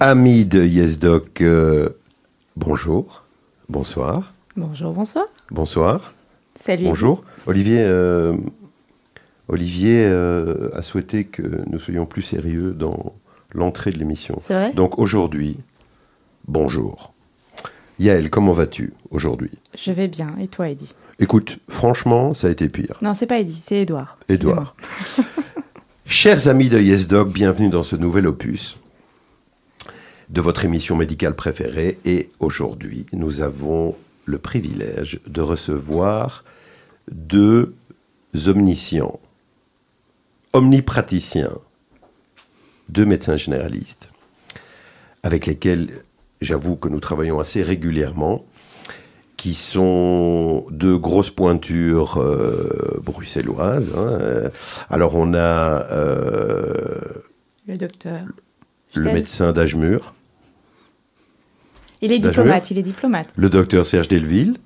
Amis de YesDoc, euh, bonjour, bonsoir. Bonjour, bonsoir. Bonsoir. Salut. Bonjour. Olivier, euh, Olivier euh, a souhaité que nous soyons plus sérieux dans l'entrée de l'émission. C'est vrai? Donc aujourd'hui, bonjour. Yael, comment vas-tu aujourd'hui? Je vais bien. Et toi, Eddy? Écoute, franchement, ça a été pire. Non, c'est pas Eddy, c'est Edouard. Edouard. Chers amis de YesDoc, bienvenue dans ce nouvel opus de votre émission médicale préférée. Et aujourd'hui, nous avons le privilège de recevoir deux omniscients, omnipraticiens, deux médecins généralistes, avec lesquels j'avoue que nous travaillons assez régulièrement, qui sont deux grosses pointures euh, bruxelloises. hein. Alors on a euh, Le docteur. le médecin d'Agemur, Il est diplomate, il est diplomate. le docteur Serge Delville.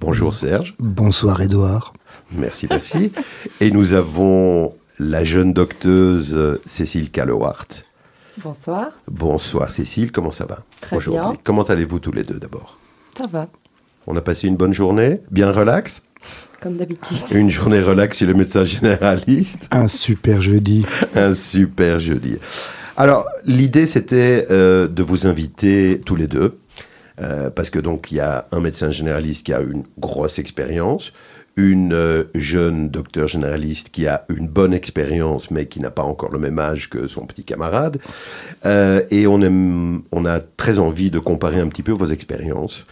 Bonjour Serge. Bonsoir Edouard. Merci, merci. Et nous avons la jeune docteuse euh, Cécile Callowart. Bonsoir, Bonsoir Cécile, comment ça va Très bien. Comment allez-vous tous les deux d'abord? Ça va, On a passé une bonne journée? Bien relax? Comme d'habitude. Une journée relax chez le médecin généraliste? Un super jeudi. Un super jeudi. Alors, l'idée, c'était euh, de vous inviter tous les deux, euh, parce que donc, il y a un médecin généraliste qui a une grosse expérience, une euh, jeune docteur généraliste qui a une bonne expérience, mais qui n'a pas encore le même âge que son petit camarade. Et on, aime, on a très envie de comparer un petit peu vos expériences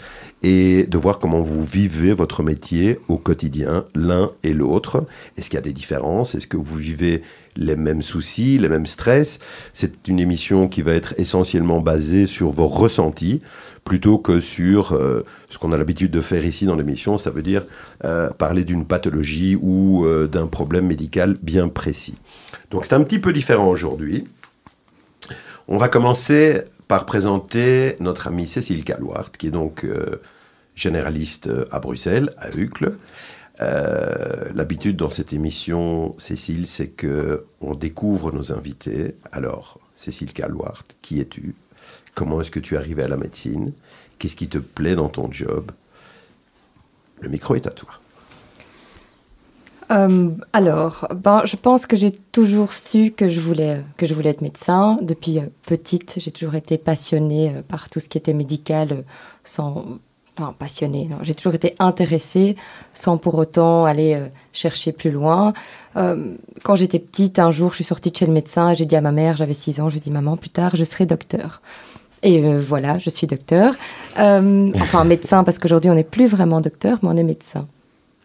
et de voir comment vous vivez votre métier au quotidien, l'un et l'autre. Est-ce qu'il y a des différences? Est-ce que vous vivez les mêmes soucis, les mêmes stress? C'est une émission qui va être essentiellement basée sur vos ressentis plutôt que sur euh, ce qu'on a l'habitude de faire ici dans l'émission, ça veut dire euh, parler d'une pathologie ou euh, d'un problème médical bien précis. Donc c'est un petit peu différent aujourd'hui. On va commencer par présenter notre amie Cécile Calwart, qui est donc généraliste euh, à Bruxelles, à Uccle. Euh, L'habitude dans cette émission, Cécile, c'est que on découvre nos invités. Alors, Cécile Calwart, qui es-tu? Comment est-ce que tu es arrivée à la médecine? Qu'est-ce qui te plaît dans ton job? Le micro est à toi. Euh, alors, ben, je pense que j'ai toujours su que je voulais, que je voulais être médecin. Depuis petite, j'ai toujours été passionnée par tout ce qui était médical, sans... Enfin, passionnée. J'ai toujours été intéressée, sans pour autant aller euh, chercher plus loin. Euh, quand j'étais petite, un jour, je suis sortie de chez le médecin et j'ai dit à ma mère, j'avais 6 ans, je lui ai dit, maman, plus tard, je serai docteur. Et euh, voilà, je suis docteur. Euh, enfin, médecin, parce qu'aujourd'hui, on n'est plus vraiment docteur, mais on est médecin.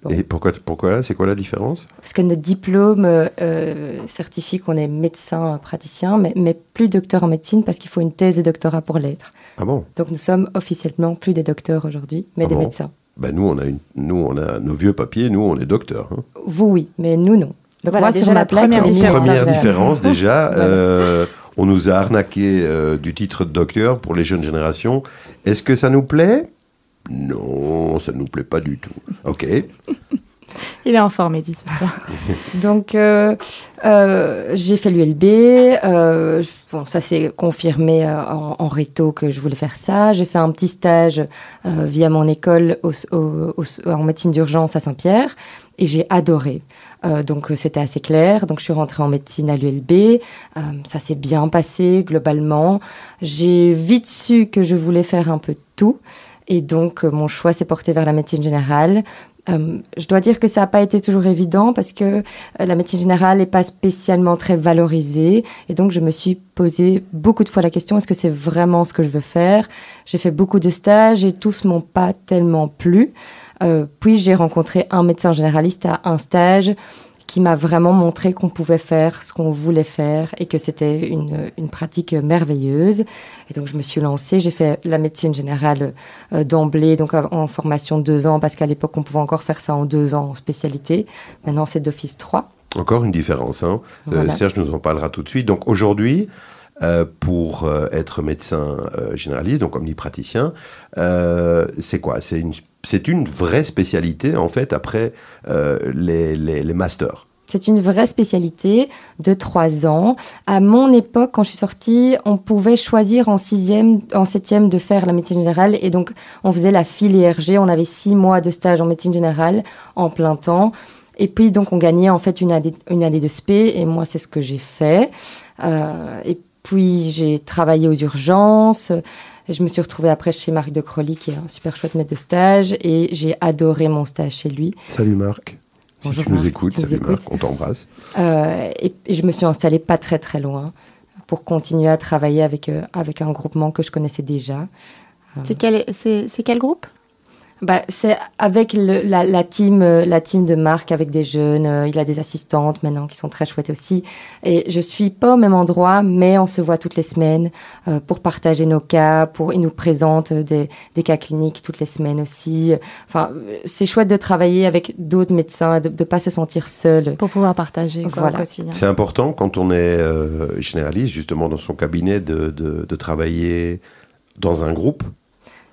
Bon. Et pourquoi, pourquoi C'est quoi la différence? Parce que notre diplôme euh, certifie qu'on est médecin euh, praticien, mais, mais plus docteur en médecine parce qu'il faut une thèse de doctorat pour l'être. Ah bon? Donc nous sommes officiellement plus des docteurs aujourd'hui, mais Ah des bon? médecins. ben nous, on a une, nous, on a nos vieux papiers. Nous, on est docteurs. hein. Vous, oui, mais nous, non. Donc Voilà, moi, déjà sur ma la plaque, première différence. Première différence déjà, euh, on nous a arnaqué euh, du titre de docteur pour les jeunes générations. Est-ce que ça nous plaît? Non, ça ne nous plaît pas du tout. Ok. Il est en forme, Eddy, ce soir. Donc, euh, euh, j'ai fait l'ULB. euh, bon, ça s'est confirmé en, en réto que je voulais faire ça. J'ai fait un petit stage via mon école au- au- au- en médecine d'urgence à Saint-Pierre et j'ai adoré. Donc, c'était assez clair. Donc, je suis rentrée en médecine à l'ULB. Ça s'est bien passé globalement. J'ai vite su que je voulais faire un peu de tout. Et donc, euh, mon choix s'est porté vers la médecine générale. Euh, je dois dire que ça n'a pas été toujours évident parce que euh, la médecine générale n'est pas spécialement très valorisée. Et donc, je me suis posé beaucoup de fois la question, est-ce que c'est vraiment ce que je veux faire? J'ai fait beaucoup de stages et tous m'ont pas tellement plu. Puis, j'ai rencontré un médecin généraliste à un stage qui m'a vraiment montré qu'on pouvait faire ce qu'on voulait faire et que c'était une, une pratique merveilleuse. Et donc, je me suis lancée. J'ai fait la médecine générale euh, d'emblée, donc en formation de deux ans, parce qu'à l'époque, on pouvait encore faire ça en deux ans en spécialité. Maintenant, c'est d'office 3. Encore une différence. Hein. Euh. Serge nous en parlera tout de suite. Donc aujourd'hui, euh, pour euh, être médecin euh, généraliste, donc omnipraticien, c'est quoi? C'est une, une vraie spécialité, en fait, après les, les, masters. C'est une vraie spécialité de trois ans. À mon époque, quand je suis sortie, on pouvait choisir en sixième, en septième de faire la médecine générale. Et donc, on faisait la filière G. On avait six mois de stage en médecine générale en plein temps. Et puis, donc, on gagnait en fait une année, une année de spé. Et moi, c'est ce que j'ai fait. Puis, j'ai travaillé aux urgences. Et je me suis retrouvée après chez Marc de Crolly, qui est un super chouette maître de stage. Et j'ai adoré mon stage chez lui. Salut Marc. Si Bonjour tu nous écoutes, si tu nous salut Marc, on t'embrasse. Euh, et, et je me suis installée pas très très loin pour continuer à travailler avec, euh, avec un groupement que je connaissais déjà. C'est quel, c'est, c'est quel groupe? Bah, c'est avec le- la, la team, euh, la team de Marc, avec des jeunes. euh, il a des assistantes maintenant qui sont très chouettes aussi. Et je suis pas au même endroit, mais on se voit toutes les semaines euh, pour partager nos cas. Pour, il nous présente euh, des, des cas cliniques toutes les semaines aussi. Enfin, c'est chouette de travailler avec d'autres médecins, de ne pas se sentir seul. Pour pouvoir partager quoi, Voilà. au quotidien. C'est important quand on est euh, généraliste, justement dans son cabinet, de, de- de travailler dans un groupe,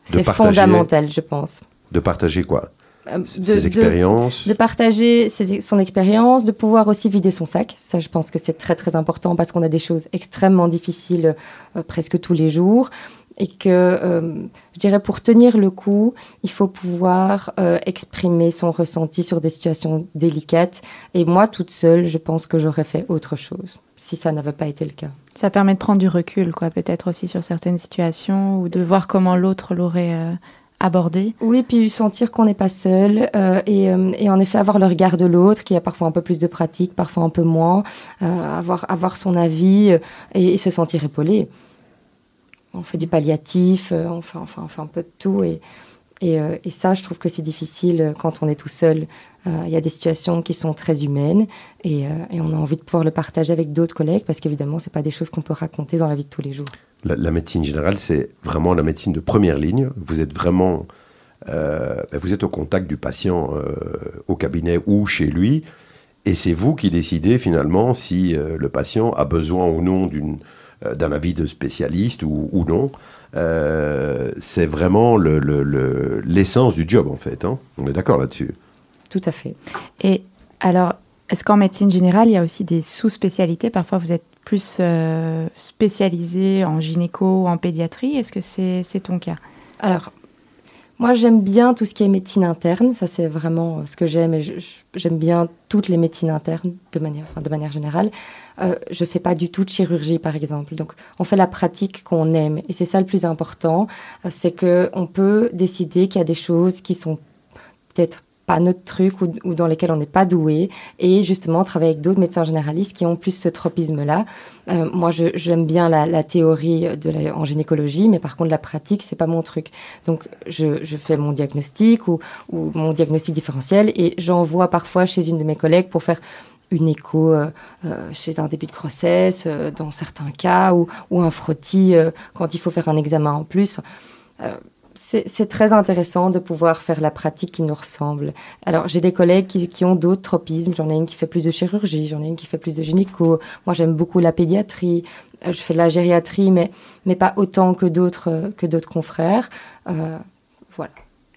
C'est fondamental, je pense. De partager quoi Euh, Ses de- de- expériences de partager ses- son expérience, de pouvoir aussi vider son sac. Ça, je pense que c'est très très important parce qu'on a des choses extrêmement difficiles euh, presque tous les jours. Et que, euh, je dirais, pour tenir le coup, il faut pouvoir euh, exprimer son ressenti sur des situations délicates. Et moi, toute seule, je pense que j'aurais fait autre chose si ça n'avait pas été le cas. Ça permet de prendre du recul, quoi, peut-être aussi sur certaines situations ou de voir comment l'autre l'aurait Oui, puis sentir qu'on n'est pas seul euh, et, euh, et en effet avoir le regard de l'autre qui a parfois un peu plus de pratique, parfois un peu moins, euh, avoir, avoir son avis et, se sentir épaulé. On fait du palliatif, on, fait, on fait un peu de tout et, et, euh, et ça, je trouve que c'est difficile quand on est tout seul. Euh, Il y a des situations qui sont très humaines et, euh, et on a envie de pouvoir le partager avec d'autres collègues parce qu'évidemment, ce pas des choses qu'on peut raconter dans la vie de tous les jours. la, la médecine générale, c'est vraiment la médecine de première ligne. Vous êtes vraiment, ben, vous êtes au contact du patient au cabinet ou chez lui, et c'est vous qui décidez finalement si le patient a besoin ou non d'une d'un avis de spécialiste ou, ou non. Euh, c'est vraiment le- le- le- l'essence du job en fait. hein. On est d'accord là-dessus. Tout à fait. Et alors, est-ce qu'en médecine générale, il y a aussi des sous-spécialités? Parfois, vous êtes plus euh, spécialisé en gynéco ou en pédiatrie. Est-ce que c'est c'est ton cas? Alors, moi, j'aime bien tout ce qui est médecine interne. Ça, c'est vraiment euh, ce que j'aime. Et j'aime bien toutes les médecines internes de manière, enfin, de manière générale. Euh, je fais pas du tout de chirurgie, par exemple. Donc, on fait la pratique qu'on aime. Et c'est ça le plus important. euh, c'est que on peut décider qu'il y a des choses qui sont peut-être pas notre truc ou, ou dans lesquelles on n'est pas doué et justement travailler avec d'autres médecins généralistes qui ont plus ce tropisme-là. Euh, moi, j'aime bien la, la théorie de la- en gynécologie, mais par contre, la pratique, c'est pas mon truc. Donc, je, je fais mon diagnostic ou, ou mon diagnostic différentiel et j'envoie parfois chez une de mes collègues pour faire une écho euh, euh, chez un début de grossesse, euh, dans certains cas, ou, ou un frottis euh, quand il faut faire un examen en plus. C'est très intéressant de pouvoir faire la pratique qui nous ressemble. Alors, j'ai des collègues qui, qui ont d'autres tropismes. J'en ai une qui fait plus de chirurgie, j'en ai une qui fait plus de gynéco. Moi, j'aime beaucoup la pédiatrie. Euh, Je fais de la gériatrie, mais, mais pas autant que d'autres euh, que d'autres confrères. Euh, voilà.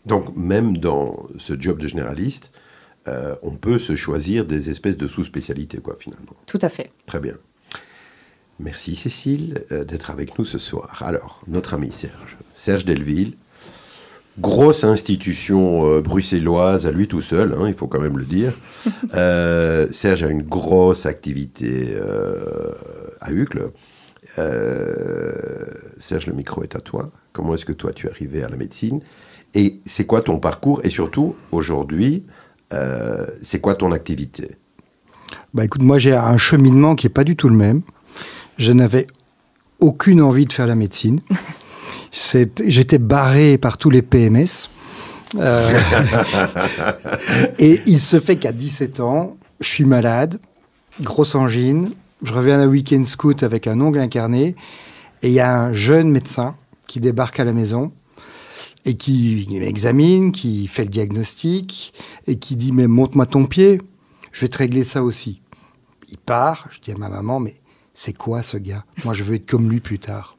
Donc même dans ce job de généraliste, euh, on peut se choisir des espèces de sous-spécialités quoi finalement. Tout à fait. Très bien. Merci Cécile euh, d'être avec nous ce soir. Alors, notre ami Serge, Serge Delville, grosse institution euh, bruxelloise à lui tout seul, hein, il faut quand même le dire. Euh, Serge a une grosse activité euh, à Uccle. Euh, Serge, le micro est à toi. Comment est-ce que toi tu es arrivé à la médecine? Et c'est quoi ton parcours? Et surtout, aujourd'hui, euh, c'est quoi ton activité? Bah écoute, moi j'ai un cheminement qui est pas du tout le même. Je n'avais aucune envie de faire la médecine. C'est- J'étais barré par tous les PMS. Euh, et il se fait qu'à 17 ans, je suis malade, grosse angine, je reviens à week-end scout avec un ongle incarné, et il y a un jeune médecin qui débarque à la maison et qui m'examine, qui fait le diagnostic, et qui dit, mais montre-moi ton pied, je vais te régler ça aussi. Il part, je dis à ma maman, mais c'est quoi ce gars? Moi, je veux être comme lui plus tard.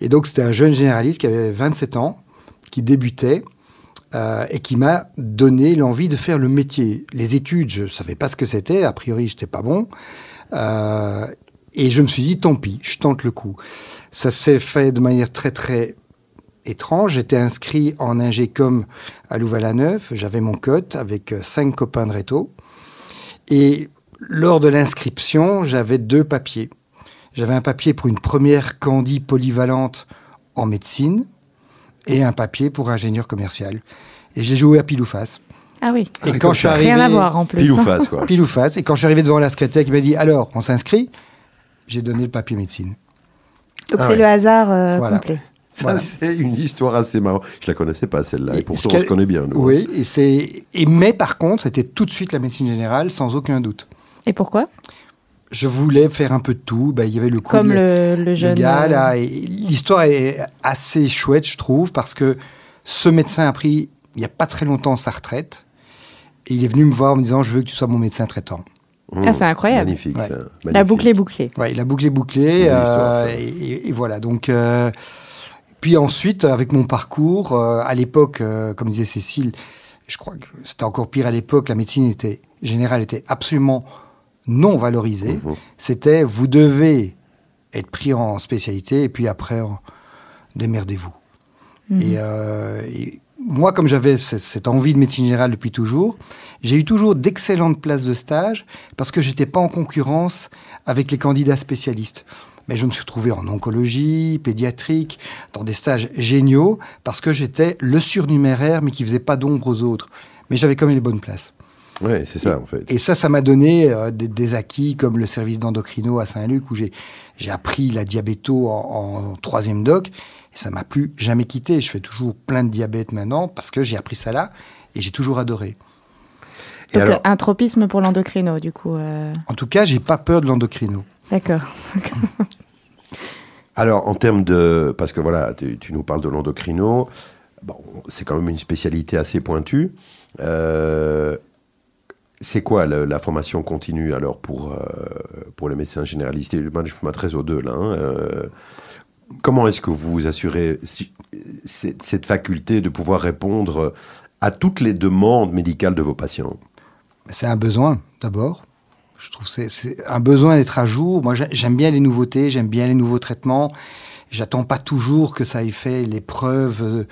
Et donc, c'était un jeune généraliste qui avait 27 ans, qui débutait. euh, et qui m'a donné l'envie de faire le métier. Les études, je ne savais pas ce que c'était, a priori, je n'étais pas bon. Euh, et je me suis dit, tant pis, je tente le coup. Ça s'est fait de manière très, très étrange. J'étais inscrit en ingécom à Louvain-la-Neuve. J'avais mon code avec euh, cinq copains de réto. Et lors de l'inscription, j'avais deux papiers. J'avais un papier pour une première candie polyvalente en médecine et un papier pour ingénieur commercial. Et j'ai joué à pile ou face. Ah oui. Et Ah, quand je suis ça. arrivé, Rien à voir en plus. Pile ou face, quoi. pile ou face, et quand je suis arrivé devant la secrétaire qui m'a dit alors, on s'inscrit, j'ai donné le papier médecine. Donc Ah c'est ouais. le hasard euh, Voilà. complet. Ça, Voilà. c'est une histoire assez marrante. Je la connaissais pas, celle-là. Et, Et pourtant, on se connaît bien, nous. hein. Oui, et c'est et mais par contre, c'était tout de suite la médecine générale sans aucun doute. Et pourquoi? Je voulais faire un peu de tout. Ben, il y avait le coup Comme de- le, jeune. gars euh, là. L'histoire est assez chouette, je trouve, parce que ce médecin a pris il n'y a pas très longtemps sa retraite. Et il est venu me voir en me disant Je veux que tu sois mon médecin traitant. Ah, c'est incroyable. Magnifique, Ouais. ça. La Magnifique. boucle est bouclée. Ouais, il a bouclé bouclé. Belle histoire, euh, et, et- et voilà. Donc, euh, puis ensuite, avec mon parcours, euh, à l'époque, euh, comme disait Cécile, je crois que c'était encore pire à l'époque, la médecine était, générale était absolument non valorisée. Mhm. C'était vous devez être pris en spécialité et puis après, démerdez-vous. Mhm. Et, euh, et moi, comme j'avais ce- cette envie de médecine générale depuis toujours, j'ai eu toujours d'excellentes places de stage parce que j'étais pas en concurrence avec les candidats spécialistes. Mais je me suis trouvé en oncologie, pédiatrique, dans des stages géniaux parce que j'étais le surnuméraire mais qui faisait pas d'ombre aux autres. Mais j'avais quand même les bonnes places. Ouais, c'est ça, en fait. Et ça, ça m'a donné euh, des, des acquis comme le service d'endocrino à Saint-Luc où j'ai j'ai appris la diabéto en, en troisième doc. Et ça m'a plus jamais quitté. Je fais toujours plein de diabète maintenant parce que j'ai appris ça là et j'ai toujours adoré. Et Donc alors- un tropisme pour l'endocrino, du coup. euh, En tout cas, j'ai pas peur de l'endocrino. D'accord. Alors, en termes de. Parce que voilà, tu, tu nous parles de l'endocrino. Bon, c'est quand même une spécialité assez pointue. Euh, c'est quoi la formation continue alors pour, euh, pour les médecins généralistes? Et moi, je m'adresse aux deux là. hein, euh, comment est-ce que vous assurez cette, faculté de pouvoir répondre à toutes les demandes médicales de vos patients? C'est un besoin, d'abord. Je trouve que c'est- un besoin d'être à jour. Moi, j'ai- j'aime bien les nouveautés, j'aime bien les nouveaux traitements. J'attends pas toujours que ça ait fait les preuves.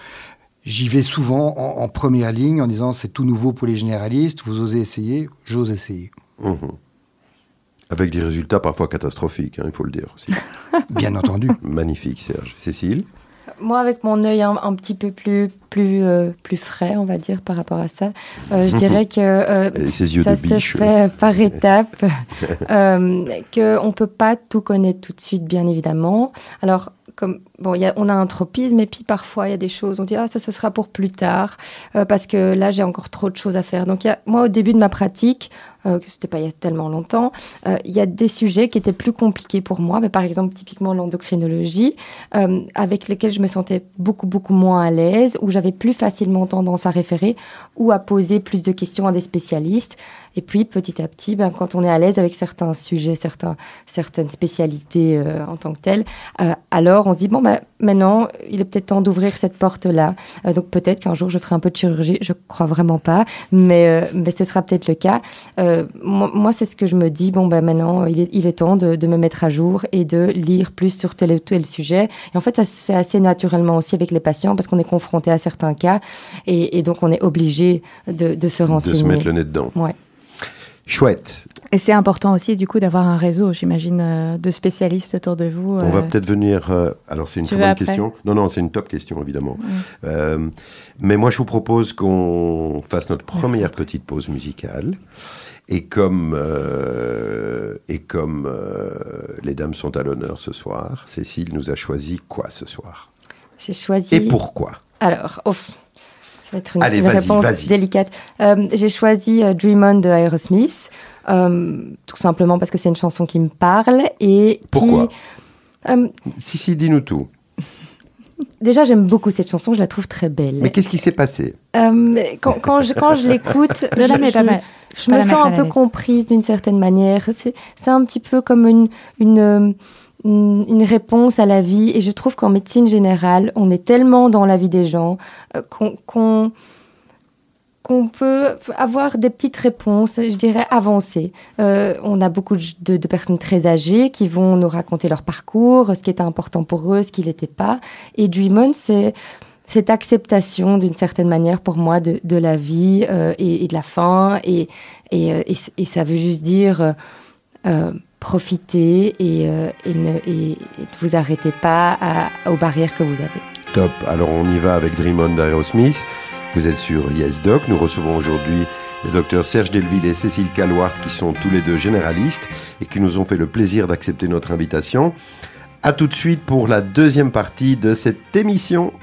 J'y vais souvent en, en première ligne en disant c'est tout nouveau pour les généralistes. Vous osez essayer, j'ose essayer. Mhm. Avec des résultats parfois catastrophiques, hein, il faut le dire aussi. Bien entendu. Magnifique, Serge. Cécile? Moi, avec mon œil un, un petit peu plus, plus, euh, plus frais, on va dire, par rapport à ça, euh, je dirais que euh, Et ses yeux ça se biche. fait par étapes, euh, qu'on ne peut pas tout connaître tout de suite, bien évidemment. Alors, comme, bon, y a, on a un tropisme, et puis parfois, il y a des choses, on dit, ah, ça, ce sera pour plus tard, euh, parce que là, j'ai encore trop de choses à faire. Donc, moi, au début de ma pratique, euh, que c'était pas il y a tellement longtemps, euh, il y a des sujets qui étaient plus compliqués pour moi, mais par exemple, typiquement l'endocrinologie, euh, avec lesquels je me sentais beaucoup, beaucoup moins à l'aise, où j'avais plus facilement tendance à référer ou à poser plus de questions à des spécialistes. Et puis, petit à petit, ben, quand on est à l'aise avec certains sujets, certains, certaines spécialités en tant que telles, alors on se dit, bon, ben, maintenant, il est peut-être temps d'ouvrir cette porte-là. Euh, donc, peut-être qu'un jour, je ferai un peu de chirurgie. Je crois vraiment pas, mais, euh, mais ce sera peut-être le cas. Euh, moi, moi, c'est ce que je me dis, bon, ben, maintenant, il est, il est temps de, de me mettre à jour et de lire plus sur tel ou tel sujet. Et en fait, ça se fait assez naturellement aussi avec les patients parce qu'on est confronté à certains cas et, et donc on est obligé de, de se de renseigner. se mettre le nez dedans. Ouais. Chouette. Et c'est important aussi, du coup, d'avoir un réseau, j'imagine, euh, de spécialistes autour de vous. On va euh, peut-être venir. euh, alors, c'est une Tu très bonne question. Non, non, c'est une top question, évidemment. Mm. Euh, mais moi, je vous propose qu'on fasse notre première petite pause musicale. Et comme, euh, et comme euh, les dames sont à l'honneur ce soir, Cécile nous a choisi quoi ce soir? J'ai choisi. Et pourquoi? Alors, ouf, être une, Allez, une vas-y, réponse délicate. Euh, J'ai choisi euh, Dream On de Aerosmith, euh, tout simplement parce que c'est une chanson qui me parle et qui- Pourquoi Euh, Si, si, dis-nous tout. déjà, j'aime beaucoup cette chanson, je la trouve très belle. Mais qu'est-ce qui s'est passé Euh, quand, quand je, quand je l'écoute, je, je- me sens mettre un peu comprise d'une certaine manière. C'est c'est un petit peu comme une, une, euh, une, réponse à la vie. Et je trouve qu'en médecine générale, on est tellement dans la vie des gens euh, qu'on peut avoir des petites réponses, je dirais avancées. Euh, on a beaucoup de, personnes très âgées qui vont nous raconter leur parcours, ce qui était important pour eux, ce qui n'était pas. Et Dream c'est cette acceptation d'une certaine manière pour moi de, de la vie euh, et, de la fin. Et, et, ça veut juste dire profiter et, euh, ne, et, ne vous arrêtez pas aux barrières que vous avez. Top. Alors on y va avec Dream On d'Aerosmith. Vous êtes sur Yes Doc. Nous recevons aujourd'hui les docteurs Serge Delville et Cécile Calouart, qui sont tous les deux généralistes et qui nous ont fait le plaisir d'accepter notre invitation. A tout de suite pour la deuxième partie de cette émission.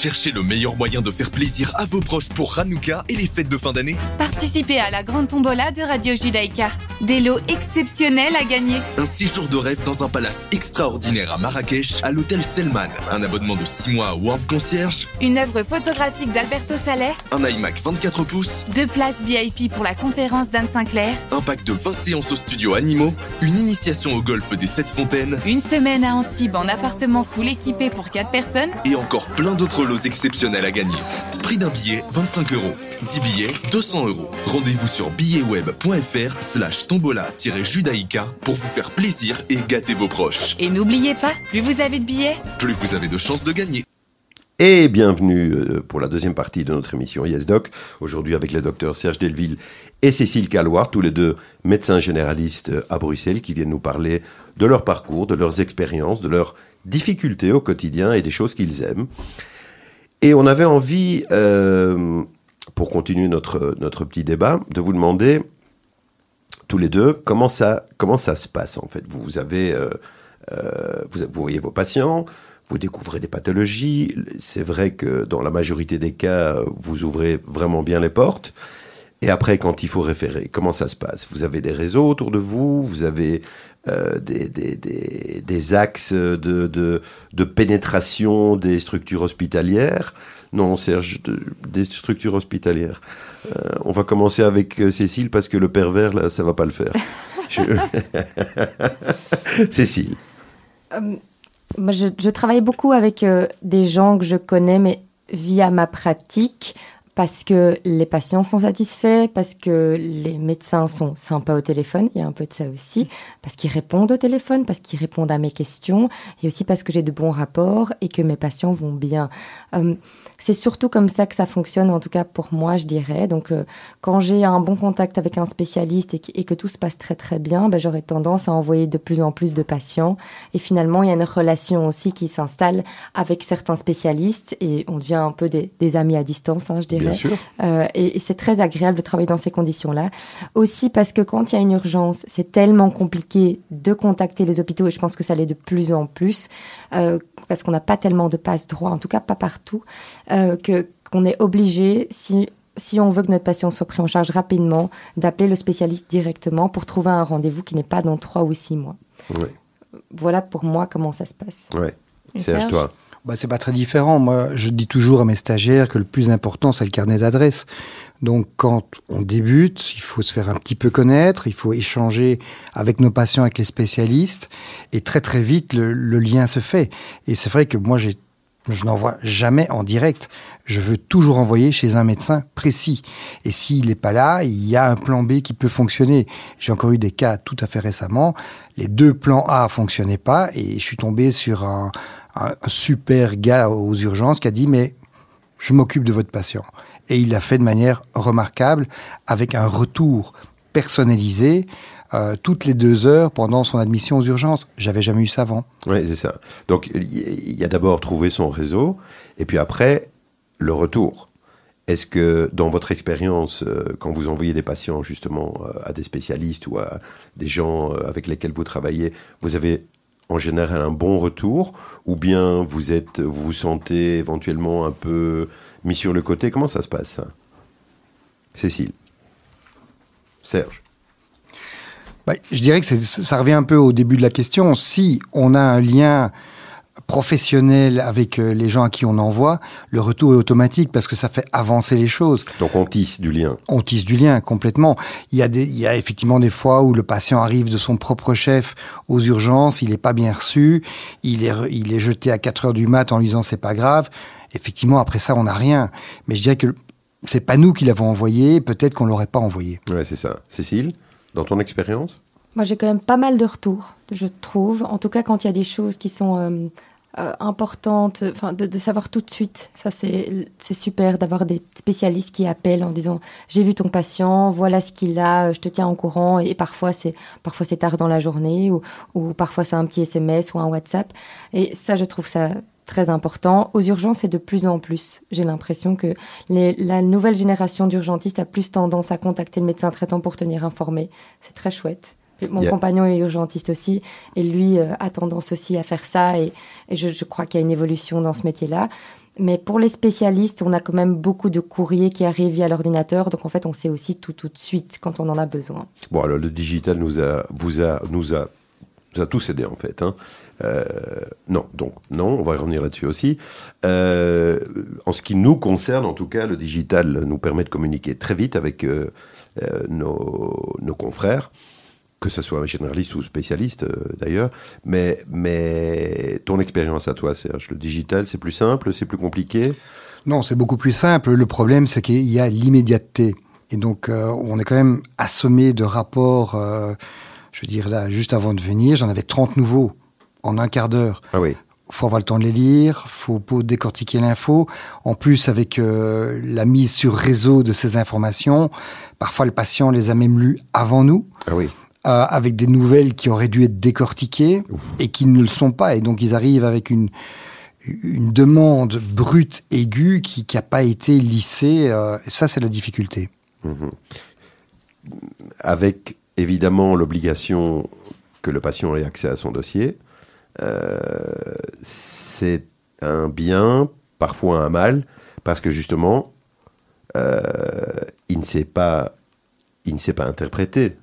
Cherchez le meilleur moyen de faire plaisir à vos proches pour Hanouka et les fêtes de fin d'année Participez à la grande tombola de Radio Judaïka. Des lots exceptionnels à gagner. Un séjour de rêve dans un palace extraordinaire à Marrakech, à l'hôtel Selman. Un abonnement de 6 mois à World Concierge. Une œuvre photographique d'Alberto Saleh. Un iMac 24 pouces. Deux places VIP pour la conférence d'Anne Sinclair. Un pack de 20 séances au studio Animaux. Une initiation au golf des 7 fontaines. Une semaine à Antibes en appartement full équipé pour 4 personnes. Et encore plein d'autres lots exceptionnels à gagner. Prix d'un billet 25 euros. 10 billets 200 euros. Rendez-vous sur billetweb.fr slash tombola-judaïka pour vous faire plaisir et gâter vos proches. Et n'oubliez pas, plus vous avez de billets, plus vous avez de chances de gagner. Et bienvenue euh, pour la deuxième partie de notre émission Yes Doc. Aujourd'hui avec les docteurs Serge Delville et Cécile Calloir, tous les deux médecins généralistes à Bruxelles qui viennent nous parler de leur parcours, de leurs expériences, de leurs difficultés au quotidien et des choses qu'ils aiment. Et on avait envie, euh, pour continuer notre, notre petit débat, de vous demander tous les deux comment ça, comment ça se passe en fait? Vous, avez, euh, euh, vous, vous voyez vos patients, vous découvrez des pathologies. C'est vrai que dans la majorité des cas, vous ouvrez vraiment bien les portes. Et après, quand il faut référer, comment ça se passe? Vous avez des réseaux autour de vous, vous avez euh, des, des, des, des, axes de, de, de, pénétration des structures hospitalières. Non, Serge, des structures hospitalières. Euh, on va commencer avec euh, Cécile parce que le pervers, là, ça va pas le faire. Je... Cécile. Je, je, travaille beaucoup avec des gens que je connais, mais via ma pratique parce que les patients sont satisfaits, parce que les médecins sont sympas au téléphone, il y a un peu de ça aussi, parce qu'ils répondent au téléphone, parce qu'ils répondent à mes questions, et aussi parce que j'ai de bons rapports et que mes patients vont bien. Euh, c'est surtout comme ça que ça fonctionne, en tout cas pour moi, je dirais. Donc, euh, quand j'ai un bon contact avec un spécialiste et, que tout se passe très très bien, ben, j'aurais tendance à envoyer de plus en plus de patients. Et finalement, il y a une relation aussi qui s'installe avec certains spécialistes et on devient un peu des, amis à distance, hein, je dirais. Euh, et, c'est très agréable de travailler dans ces conditions-là. Aussi parce que quand il y a une urgence, c'est tellement compliqué de contacter les hôpitaux et je pense que ça l'est de plus en plus euh, parce qu'on n'a pas tellement de passe droit, en tout cas pas partout, euh, que qu'on est obligé si si on veut que notre patient soit pris en charge rapidement, d'appeler le spécialiste directement pour trouver un rendez-vous qui n'est pas dans trois ou six mois. Voilà pour moi comment ça se passe. Ouais. Serge, toi bah, C'est pas très différent. Moi, je dis toujours à mes stagiaires que le plus important, c'est le carnet d'adresse. Donc, quand on débute, il faut se faire un petit peu connaître, il faut échanger avec nos patients, avec les spécialistes, et très très vite, le, lien se fait. Et c'est vrai que moi, je n'envoie jamais en direct. Je veux toujours envoyer chez un médecin précis. Et s'il n'est pas là, il y a un plan B qui peut fonctionner. J'ai encore eu des cas tout à fait récemment. Les deux plans A fonctionnaient pas et je suis tombé sur un, un, super gars aux urgences qui a dit mais je m'occupe de votre patient. Et il l'a fait de manière remarquable avec un retour personnalisé euh, toutes les deux heures pendant son admission aux urgences. J'avais jamais eu ça avant. Oui, c'est ça. Donc il y a d'abord trouvé son réseau et puis après le retour. Est-ce que dans votre expérience, euh, quand vous envoyez des patients justement euh, à des spécialistes ou à des gens avec lesquels vous travaillez, vous avez en général un bon retour? Ou bien vous êtes vous vous sentez éventuellement un peu mis sur le côté comment ça se passe Cécile? Serge? Bah, je dirais que ça revient un peu au début de la question. Si on a un lien professionnel avec euh, les gens à qui on envoie, le retour est automatique parce que ça fait avancer les choses. Donc on tisse du lien. On tisse du lien complètement. Il y a, des, il y a effectivement des fois où le patient arrive de son propre chef aux urgences, il n'est pas bien reçu, il est, il est jeté à 4 heures du mat en lui disant c'est pas grave. Effectivement, après ça, on n'a rien. Mais je dirais que c'est pas nous qui l'avons envoyé, peut-être qu'on l'aurait pas envoyé. Ouais, c'est ça. Cécile, dans ton expérience? Moi, j'ai quand même pas mal de retours, je trouve. En tout cas, quand il y a des choses qui sont euh, euh, importantes, enfin, de, savoir tout de suite. Ça, c'est super d'avoir des spécialistes qui appellent en disant j'ai vu ton patient, voilà ce qu'il a, je te tiens au courant. Et, parfois, c'est parfois c'est tard dans la journée ou, ou parfois c'est un petit SMS ou un WhatsApp. Et ça, je trouve ça très important. Aux urgences, c'est de plus en plus. J'ai l'impression que les, la nouvelle génération d'urgentistes a plus tendance à contacter le médecin traitant pour tenir informé. C'est très chouette. Mon compagnon est urgentiste aussi, et lui euh, a tendance aussi à faire ça, et, je, crois qu'il y a une évolution dans ce métier-là. Mais pour les spécialistes, on a quand même beaucoup de courriers qui arrivent via l'ordinateur. Donc en fait, on sait aussi tout tout de suite quand on en a besoin. Bon, alors le digital nous a, vous a, nous a, nous a tous aidés en fait. Hein. Euh, non, donc non, on va revenir là-dessus aussi. Euh, en ce qui nous concerne, en tout cas, le digital nous permet de communiquer très vite avec euh, nos, confrères que ce soit généraliste ou spécialiste d'ailleurs. Mais, mais ton expérience à toi, Serge, le digital, c'est plus simple, c'est plus compliqué? Non, c'est beaucoup plus simple. Le problème, c'est qu'il y a l'immédiateté. Et donc, on est quand même assommé de rapports. je veux dire, là, juste avant de venir, j'en avais 30 nouveaux en un quart d'heure. Ah oui. faut avoir le temps de les lire, faut pas décortiquer l'info. En plus, avec euh, la mise sur réseau de ces informations, parfois le patient les a même lues avant nous, Ah oui. euh, avec des nouvelles qui auraient dû être décortiquées et qui ne le sont pas. Et donc, ils arrivent avec une, une demande brute, aiguë, qui n'a pas été lissée. euh, et ça, c'est la difficulté. Mhm. Avec évidemment l'obligation que le patient ait accès à son dossier. Euh, c'est un bien, parfois un mal, parce que justement, euh, il ne sait pas, il ne sait pas interpréter.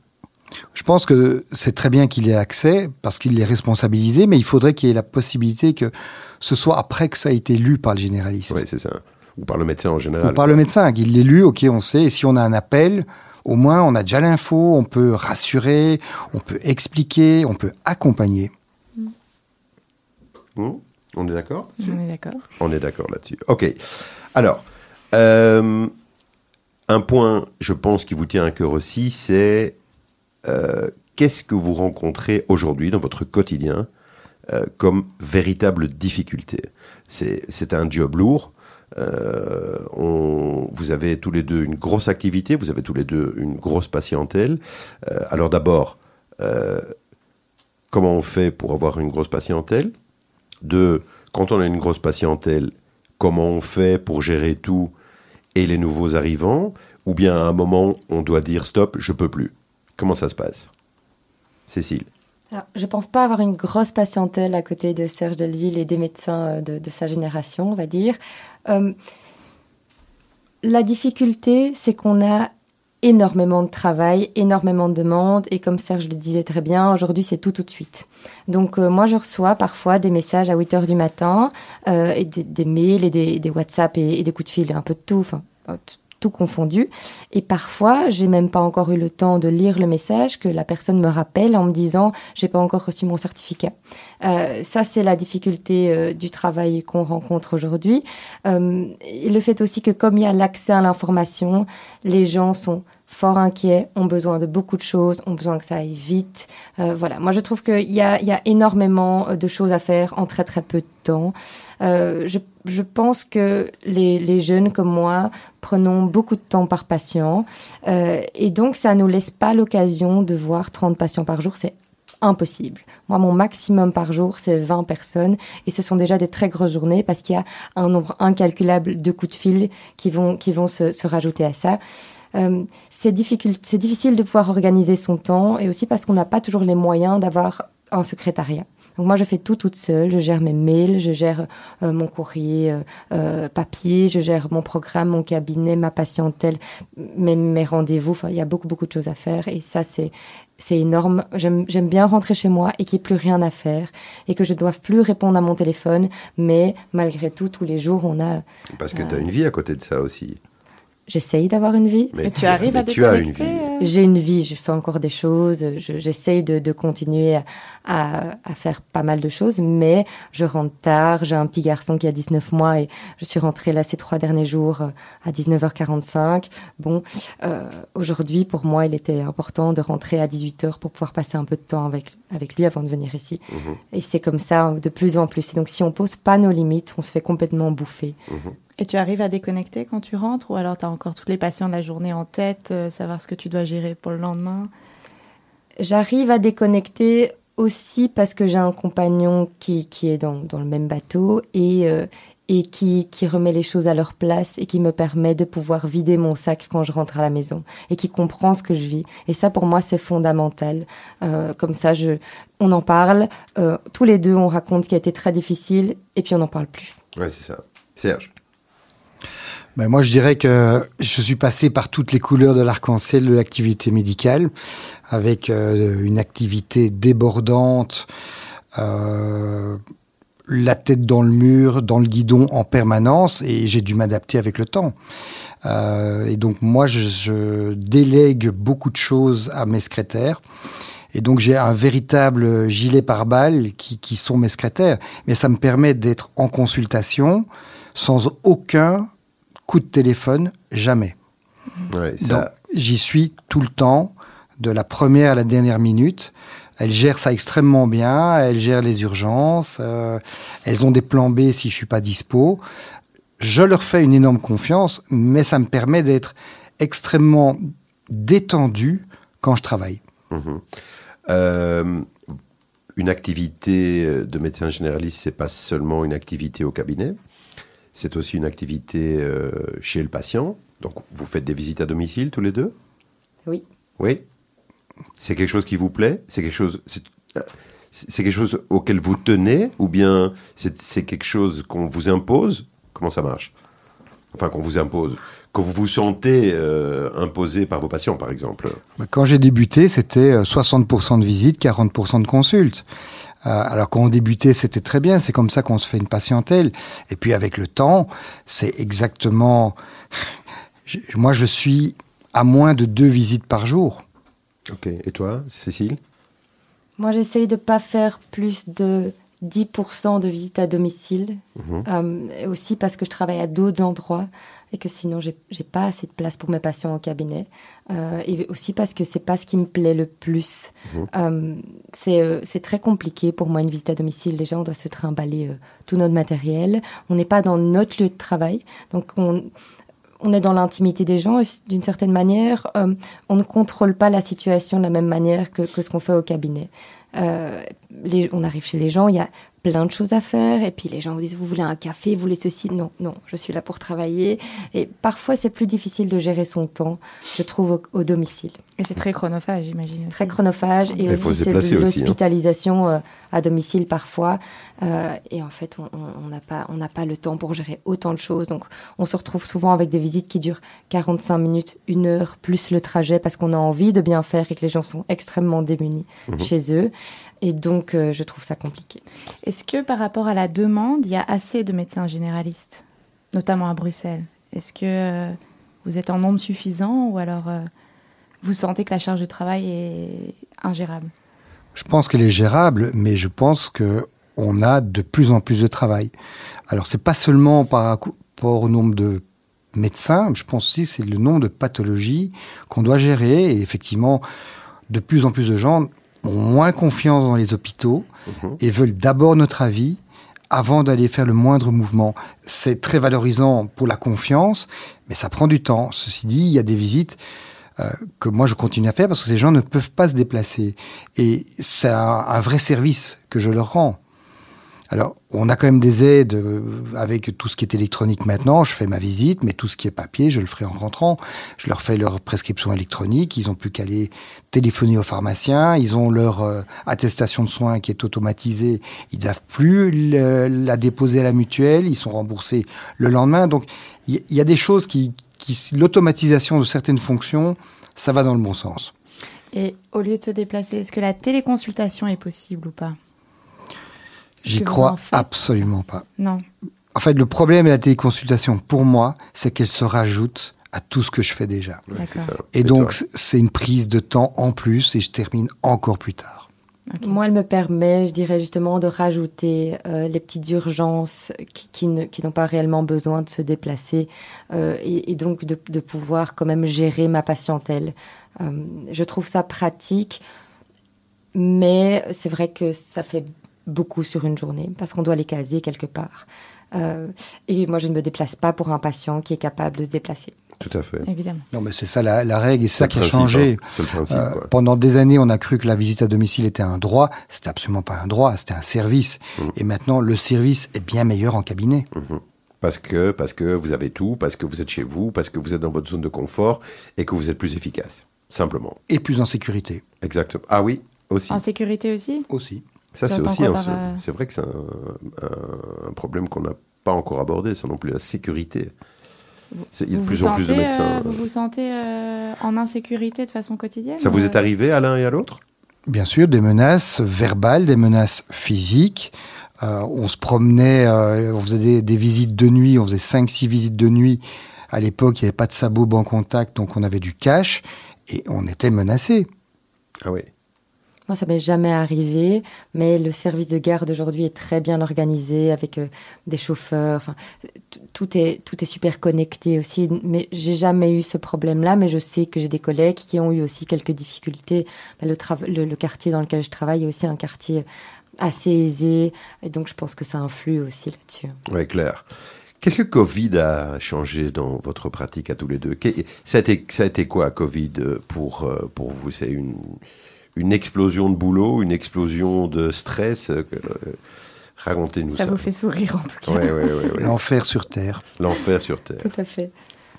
Je pense que c'est très bien qu'il ait accès parce qu'il est responsabilisé, mais il faudrait qu'il y ait la possibilité que ce soit après que ça a été lu par le généraliste. Oui, c'est ça. Ou par le médecin en général. Ou par le médecin, qu'il l'ait lu, ok, on sait. Et si on a un appel, au moins on a déjà l'info, on peut rassurer, on peut expliquer, on peut accompagner. Hmm On est d'accord? On est d'accord. On est d'accord là-dessus. Ok. Alors, euh, un point, je pense, qui vous tient à cœur aussi, c'est euh, qu'est-ce que vous rencontrez aujourd'hui dans votre quotidien euh, comme véritable difficulté? C'est c'est un job lourd. Euh, on- vous avez tous les deux une grosse activité, vous avez tous les deux une grosse patientèle. Alors d'abord, comment on fait pour avoir une grosse patientèle? Deux, quand on a une grosse patientèle, comment on fait pour gérer tout et les nouveaux arrivants Ou bien à un moment, on doit dire stop, je peux plus. Comment ça se passe? Cécile je ne pense pas avoir une grosse patientèle à côté de Serge Delville et des médecins euh, de, de sa génération, on va dire. Euh, la difficulté, c'est qu'on a énormément de travail, énormément de demandes, et comme Serge le disait très bien, aujourd'hui c'est tout tout de suite. Donc euh, moi je reçois parfois des messages à 8 heures du matin, euh, et des, mails et des, des WhatsApp et, et des coups de fil, un peu de tout, enfin tout confondu. Et parfois, j'ai même pas encore eu le temps de lire le message que la personne me rappelle en me disant j'ai pas encore reçu mon certificat. Euh, ça, c'est la difficulté euh, du travail qu'on rencontre aujourd'hui. Euh, et le fait aussi que comme il y a l'accès à l'information, les gens sont fort inquiets, ont besoin de beaucoup de choses, ont besoin que ça aille vite. Euh, voilà, moi je trouve qu'il y a, il y a énormément de choses à faire en très très peu de temps. Euh, je, je pense que les, les jeunes comme moi prenons beaucoup de temps par patient euh, et donc ça nous laisse pas l'occasion de voir 30 patients par jour, c'est impossible. Moi, mon maximum par jour, c'est 20 personnes et ce sont déjà des très grosses journées parce qu'il y a un nombre incalculable de coups de fil qui vont, qui vont se, se rajouter à ça. Euh, c'est difficile, c'est difficile de pouvoir organiser son temps et aussi parce qu'on n'a pas toujours les moyens d'avoir un secrétariat. Donc moi, je fais tout toute seule. Je gère mes mails, je gère euh, mon courrier euh, euh, papier, je gère mon programme, mon cabinet, ma patientèle, mes, mes rendez-vous. Enfin, il y a beaucoup, beaucoup de choses à faire et ça, c'est c'est énorme. J'aime j'aime bien rentrer chez moi et qu'il n'y ait plus rien à faire et que je ne doive plus répondre à mon téléphone. Mais malgré tout, tous les jours, on a. Parce que tu as une vie à côté de ça aussi. J'essaye d'avoir une vie. Mais tu arrives à mais tu as une vie. euh, J'ai une vie, je fais encore des choses, je- j'essaye de, de continuer à, à- à faire pas mal de choses, mais je rentre tard. J'ai un petit garçon qui a 19 mois et je suis rentrée là ces trois derniers jours euh, à 19h45. Bon, euh, aujourd'hui, pour moi, il était important de rentrer à 18h pour pouvoir passer un peu de temps avec, avec lui avant de venir ici. Mhm, Et c'est comme ça de plus en plus. Et donc, si on pose pas nos limites, on se fait complètement bouffer. mhm. Et tu arrives à déconnecter quand tu rentres ou alors tu as encore tous les patients de la journée en tête, euh, savoir ce que tu dois gérer pour le lendemain? J'arrive à déconnecter aussi parce que j'ai un compagnon qui, qui est dans, dans le même bateau et, euh, et qui, qui remet les choses à leur place et qui me permet de pouvoir vider mon sac quand je rentre à la maison et qui comprend ce que je vis. Et ça, pour moi, c'est fondamental. Euh, comme ça, je, on en parle. euh, tous les deux, on raconte ce qui a été très difficile et puis on n'en parle plus. Ouais, c'est ça. Serge ben moi, je dirais que je suis passé par toutes les couleurs de l'arc-en-ciel de l'activité médicale, avec euh, une activité débordante, euh, la tête dans le mur, dans le guidon en permanence, et j'ai dû m'adapter avec le temps. Euh, et donc moi, je, je, délègue beaucoup de choses à mes secrétaires. Et donc j'ai un véritable gilet pare-balles qui, qui sont mes secrétaires. Mais ça me permet d'être en consultation sans aucun coup de téléphone, jamais. Ouais, Donc, ça, J'y suis tout le temps, de la première à la dernière minute. Elles gèrent ça extrêmement bien, elles gèrent les urgences, euh, elles ont des plans B si je suis pas dispo. Je leur fais une énorme confiance, mais ça me permet d'être extrêmement détendu quand je travaille. Mhm. Euh, une activité de médecin généraliste, c'est pas seulement une activité au cabinet, c'est aussi une activité euh, chez le patient. Donc, vous faites des visites à domicile tous les deux? Oui. Oui? C'est quelque chose qui vous plaît? C'est quelque chose. c'est- euh, C'est quelque chose auquel vous tenez? Ou bien c'est c'est quelque chose qu'on vous impose? Comment ça marche? Enfin, qu'on vous impose. Que vous vous sentez euh, imposé par vos patients, par exemple. Bah, Quand j'ai débuté, c'était euh, 60% de visites, 40% de consultes. Euh, alors quand on débutait, c'était très bien, c'est comme ça qu'on se fait une patientèle. Et puis avec le temps, c'est exactement... Je- Moi, je suis à moins de deux visites par jour. Ok. Et toi, Cécile? Moi, j'essaye de ne pas faire plus de 10% de visites à domicile. Mhm. Euh, aussi parce que je travaille à d'autres endroits et que sinon, j'ai pas assez de place pour mes patients au cabinet. Euh, et aussi parce que c'est pas ce qui me plaît le plus. Mhm. Euh, c'est euh, c'est très compliqué pour moi une visite à domicile. Déjà, on doit se trimballer tout notre matériel. On n'est pas dans notre lieu de travail. Donc, on, on est dans l'intimité des gens d'une certaine manière. euh, on ne contrôle pas la situation de la même manière que, que ce qu'on fait au cabinet. Euh, les- on arrive chez les gens, il y a plein de choses à faire, et puis les gens vous disent, vous voulez un café, vous voulez ceci Non, non, je suis là pour travailler. Et parfois, c'est plus difficile de gérer son temps, je trouve, au, au domicile. Et c'est très chronophage, j'imagine. Très chronophage, et aussi c'est de hein. l'hospitalisation euh, à domicile parfois. Euh, et en fait, on- on on n'a pas, on n'a pas le temps pour gérer autant de choses. Donc, on se retrouve souvent avec des visites qui durent 45 minutes, une heure, plus le trajet, parce qu'on a envie de bien faire et que les gens sont extrêmement démunis Mhm. chez eux. Et donc, euh, je trouve ça compliqué. Est-ce que par rapport à la demande, il y a assez de médecins généralistes, notamment à Bruxelles? Est-ce que euh, vous êtes en nombre suffisant ou alors euh, vous sentez que la charge de travail est ingérable? Je pense qu'elle est gérable, mais je pense que on a de plus en plus de travail. Alors c'est pas seulement par rapport au nombre de médecins, je pense aussi que c'est le nombre de pathologies qu'on doit gérer. Et effectivement, de plus en plus de gens ont moins confiance dans les hôpitaux Mhm. et veulent d'abord notre avis avant d'aller faire le moindre mouvement. C'est très valorisant pour la confiance, mais ça prend du temps. Ceci dit, il y a des visites euh, que moi je continue à faire parce que ces gens ne peuvent pas se déplacer. Et c'est un, un vrai service que je leur rends. Alors, on a quand même des aides euh, avec tout ce qui est électronique maintenant. Je fais ma visite, mais tout ce qui est papier, je le ferai en rentrant. Je leur fais leur prescription électronique. Ils ont plus qu'à aller téléphoner au pharmacien. Ils ont leur euh, attestation de soins qui est automatisée. Ils ne plus la déposer à la mutuelle. Ils sont remboursés le lendemain. Donc, il y, il y a des choses qui, qui l'automatisation de certaines fonctions, ça va dans le bon sens. Et au lieu de se déplacer, est-ce que la téléconsultation est possible ou pas? J'y crois en absolument pas. Non. En fait, le problème de la téléconsultation, pour moi, c'est qu'elle se rajoute à tout ce que je fais déjà. Ça. Et, donc, c'est- une prise de temps en plus et je termine encore plus tard. Moi, elle me permet, je dirais justement, de rajouter euh, les petites urgences qui, qui ne- qui n'ont pas réellement besoin de se déplacer euh, et, et donc de, de pouvoir quand même gérer ma patientèle. Euh, je trouve ça pratique, mais c'est vrai que ça fait beaucoup sur une journée parce qu'on doit les caser quelque part. Euh, et moi, je ne me déplace pas pour un patient qui est capable de se déplacer. Tout à fait. Évidemment. Non, mais c'est ça la, la règle et c'est ça qui a changé. hein. C'est le principe. Euh, quoi. pendant des années, on a cru que la visite à domicile était un droit. C'était absolument pas un droit, c'était un service. Mm. Et maintenant, le service est bien meilleur en cabinet. Mhm. Parce que, parce que vous avez tout, parce que vous êtes chez vous, parce que vous êtes dans votre zone de confort et que vous êtes plus efficace. Simplement. Et plus en sécurité Exactement. Ah oui, aussi. En sécurité aussi? Aussi. Ça, c'est aussi quoi un, par, c'est- euh, c'est vrai que c'est un, problème qu'on n'a pas encore abordé, ça non plus, la sécurité. C'est- Il y a de plus en plus de médecins. euh, vous vous sentez euh, en insécurité de façon quotidienne Ça vous ou, est arrivé à l'un et à l'autre? Bien sûr, des menaces verbales, des menaces physiques. Euh, on se promenait, euh, on faisait des, des visites de nuit, on faisait 5-6 visites de nuit. À l'époque, il n'y avait pas de sabot bon contact, donc on avait du cash et on était menacé. Ah oui. Moi, ça m'est jamais arrivé, mais le service de garde aujourd'hui est très bien organisé avec euh, des chauffeurs. Enfin, tout est tout est super connecté aussi. Mais j'ai jamais eu ce problème-là. Mais je sais que j'ai des collègues qui ont eu aussi quelques difficultés. Ben, Le, le, le quartier dans lequel je travaille est aussi un quartier assez aisé, et donc je pense que ça influe aussi là-dessus. Oui, clair. Qu'est-ce que Covid a changé dans votre pratique à tous les deux? Ça a, été, ça a été quoi, Covid, euh, pour, euh, pour vous? C'est une, une explosion de boulot, une explosion de stress euh, euh, Racontez-nous ça. Ça vous fait sourire en tout cas. Ouais, ouais, ouais, ouais. L'enfer sur Terre. L'enfer sur Terre. Tout à fait.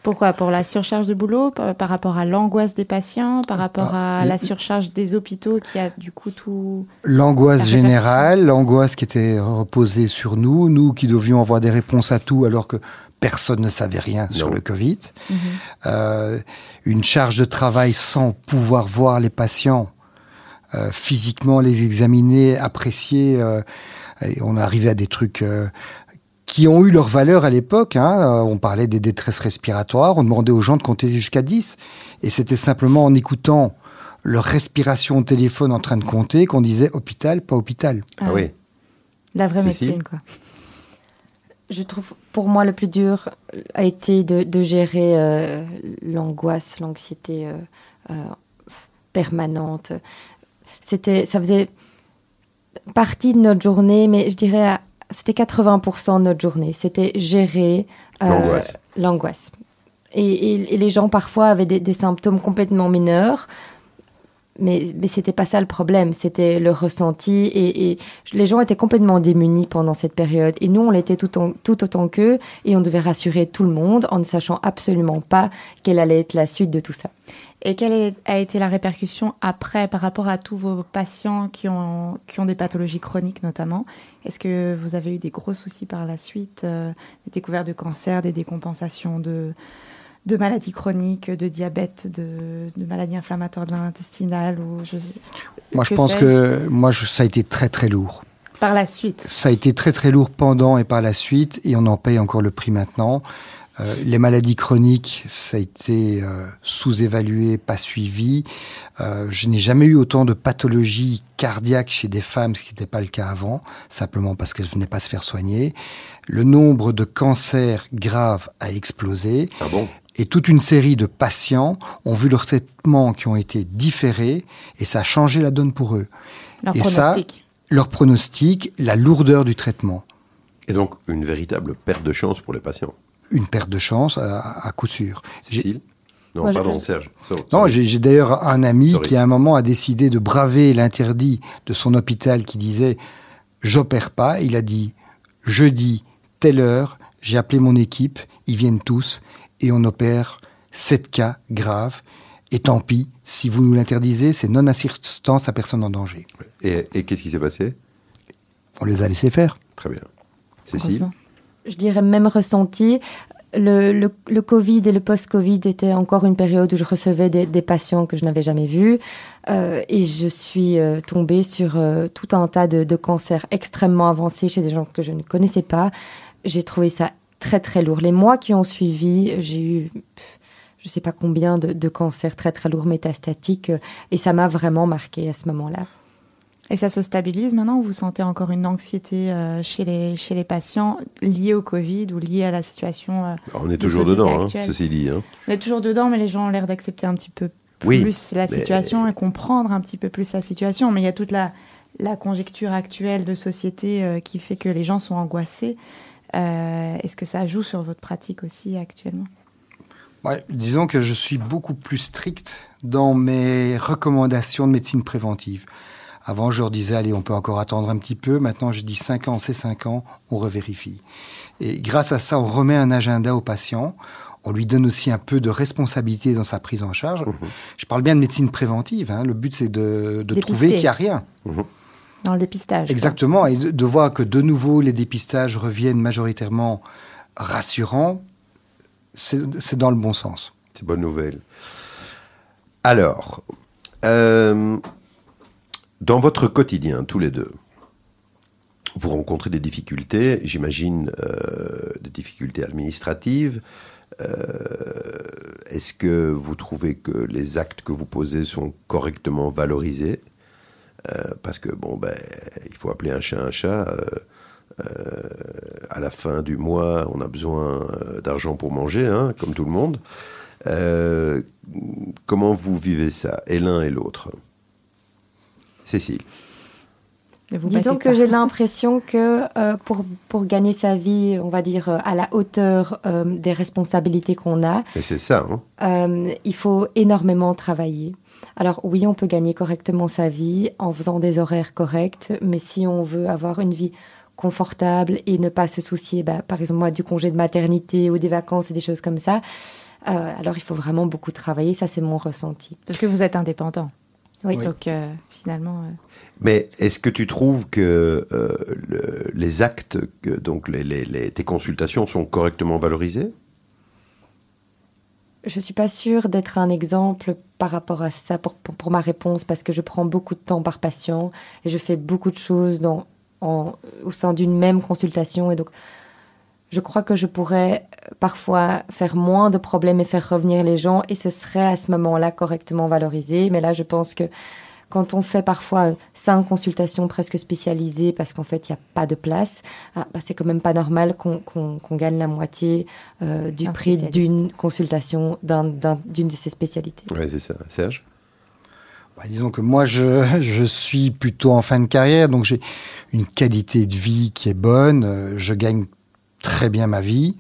Pourquoi? Pour la surcharge de boulot, par, par rapport à l'angoisse des patients, par rapport Ah, à la surcharge des hôpitaux qui a du coup tout. L'angoisse générale, l'angoisse qui était reposée sur nous, nous qui devions avoir des réponses à tout alors que personne ne savait rien sur le Covid. Euh, une charge de travail sans pouvoir voir les patients, euh, physiquement les examiner, apprécier. euh, et on est arrivé à des trucs euh, qui ont eu leur valeur à l'époque. hein. Euh, On parlait des détresses respiratoires, on demandait aux gens de compter jusqu'à 10. Et c'était simplement en écoutant leur respiration au téléphone en train de compter qu'on disait hôpital, pas hôpital. Ah oui. La vraie médecine, quoi. Je trouve, pour moi, le plus dur a été de, de gérer euh, l'angoisse, l'anxiété euh, euh, permanente. C'était, ça faisait partie de notre journée, mais je dirais, c'était 80% de notre journée. C'était gérer euh, L'angoisse. l'angoisse. Et, et- et les gens parfois avaient des, des symptômes complètement mineurs. Mais, mais c'était pas ça le problème, c'était le ressenti et, et les gens étaient complètement démunis pendant cette période et nous on l'était tout, en- tout autant qu'eux et on devait rassurer tout le monde en ne sachant absolument pas quelle allait être la suite de tout ça. Et quelle a été la répercussion après par rapport à tous vos patients qui ont, qui ont des pathologies chroniques notamment? Est-ce que vous avez eu des gros soucis par la suite euh, Des découvertes de cancer, des décompensations de, de maladies chroniques, de diabète, de, de maladies inflammatoires de l'intestinal ou je, Moi, je pense que moi, je- ça a été très très lourd. Par la suite Ça a été très très lourd pendant et par la suite, et on en paye encore le prix maintenant. Euh, les maladies chroniques, ça a été euh, sous-évalué, pas suivi. Euh, je n'ai jamais eu autant de pathologies cardiaques chez des femmes, ce qui n'était pas le cas avant, simplement parce qu'elles ne venaient pas se faire soigner. Le nombre de cancers graves a explosé Ah bon? Et toute une série de patients ont vu leurs traitements qui ont été différés et ça a changé la donne pour eux. Leur Et ça, pronostic Leur pronostic, la lourdeur du traitement. Et donc, une véritable perte de chance pour les patients. Une perte de chance à, à coup sûr. Cécile? Non, Moi, pardon, je- Serge. So- Non, j'ai j'ai d'ailleurs un ami Sorry. qui à un moment a décidé de braver l'interdit de son hôpital qui disait j'opère pas. Il a dit jeudi, telle heure, j'ai appelé mon équipe, ils viennent tous et on opère sept cas graves. Et tant pis, si vous nous l'interdisez, c'est non-assistance à personne en danger. Et, et qu'est-ce qui s'est passé? On les a laissés faire. Très bien. Cécile? Je dirais même ressenti. Le, le, le Covid et le post-Covid étaient encore une période où je recevais des, des patients que je n'avais jamais vus. Euh, et je suis euh, tombée sur euh, tout un tas de, de cancers extrêmement avancés chez des gens que je ne connaissais pas. J'ai trouvé ça très très lourd. Les mois qui ont suivi, j'ai eu je ne sais pas combien de, de cancers très très lourds métastatiques. euh, Et ça m'a vraiment marqué à ce moment-là. Et ça se stabilise maintenant ou vous sentez encore une anxiété euh, chez, les, chez les patients liée au Covid ou liée à la situation euh, Alors, On est toujours dedans, hein, ceci dit. hein. On est toujours dedans, mais les gens ont l'air d'accepter un petit peu Oui, plus la mais- situation et comprendre un petit peu plus la situation. Mais il y a toute la, la conjecture actuelle de société euh, qui fait que les gens sont angoissés. Euh, Est-ce que ça joue sur votre pratique aussi actuellement? Ouais, disons que je suis beaucoup plus strict dans mes recommandations de médecine préventive. Avant, je leur disais, allez, on peut encore attendre un petit peu. Maintenant, je dis 5 ans, c'est 5 ans, on revérifie. Et grâce à ça, on remet un agenda au patient. On lui donne aussi un peu de responsabilité dans sa prise en charge. Mhm. Je parle bien de médecine préventive. hein. Le but, c'est de, trouver qu'il n'y a rien. Mhm. Dans le dépistage. quoi. Exactement, et de, de voir que de nouveau les dépistages reviennent majoritairement rassurants, c'est dans le bon sens. C'est bonne nouvelle. Alors, euh, dans votre quotidien, tous les deux, vous rencontrez des difficultés, j'imagine euh, des difficultés administratives. Euh, Est-ce que vous trouvez que les actes que vous posez sont correctement valorisés? Parce que, bon, ben, il faut appeler un chat un chat. euh, euh, à la fin du mois, on a besoin euh, d'argent pour manger, hein, comme tout le monde. Euh, comment vous vivez ça, et l'un et l'autre? Cécile. Disons que j'ai l'impression que euh, pour, pour gagner sa vie, on va dire euh, à la hauteur euh, des responsabilités qu'on a, Et c'est ça, hein euh, il faut énormément travailler. Alors oui, on peut gagner correctement sa vie en faisant des horaires corrects, mais si on veut avoir une vie confortable et ne pas se soucier, bah, par exemple moi, du congé de maternité ou des vacances et des choses comme ça, euh, alors il faut vraiment beaucoup travailler. Ça, c'est mon ressenti. Parce que vous êtes indépendant. Oui. Donc euh, finalement, euh, Mais est-ce que tu trouves que euh, le- les actes, que, donc les, les- les- tes consultations sont correctement valorisées? Je suis pas sûre d'être un exemple par rapport à ça pour, pour, pour ma réponse parce que je prends beaucoup de temps par patient et je fais beaucoup de choses dans, en, au sein d'une même consultation et donc je crois que je pourrais euh, parfois faire moins de problèmes et faire revenir les gens et ce serait à ce moment-là correctement valorisé. Mais là, je pense que quand on fait parfois euh, cinq consultations presque spécialisées parce qu'en fait, il n'y a pas de place, ah, bah, c'est quand même pas normal qu'on qu'on- qu'on gagne la moitié euh, du Un prix d'une consultation d'un- d'un- d'une de ces spécialités. Oui, c'est ça. Serge? Bah, disons que moi, je, je suis plutôt en fin de carrière, donc j'ai une qualité de vie qui est bonne. euh, Je gagne très bien ma vie.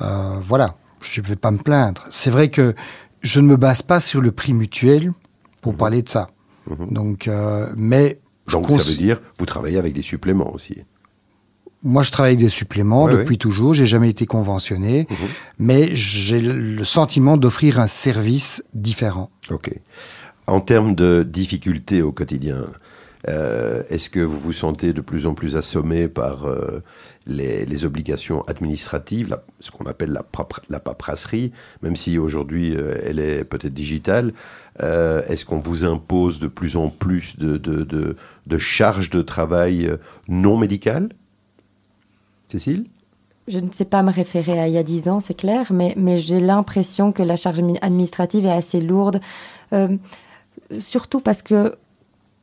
Euh, voilà, je ne vais pas me plaindre. C'est vrai que je ne me base pas sur le prix mutuel pour Mhm. parler de ça. Mhm. Donc, euh, mais Donc ça veut dire vous travaillez avec des suppléments aussi. moi, je travaille avec des suppléments Ouais, depuis toujours. J'ai jamais été conventionné, Mhm. mais j'ai le sentiment d'offrir un service différent. Ok. En termes de difficultés au quotidien, euh, est-ce que vous vous sentez de plus en plus assommé par euh, les, obligations administratives, ce qu'on appelle la, la paperasserie, même si aujourd'hui euh, elle est peut-être digitale Est-ce qu'on vous impose de plus en plus de, charges de travail non médicales? Cécile? Je ne sais pas me référer à il y a dix ans, c'est clair, mais, j'ai l'impression que la charge admi- administrative est assez lourde, surtout parce que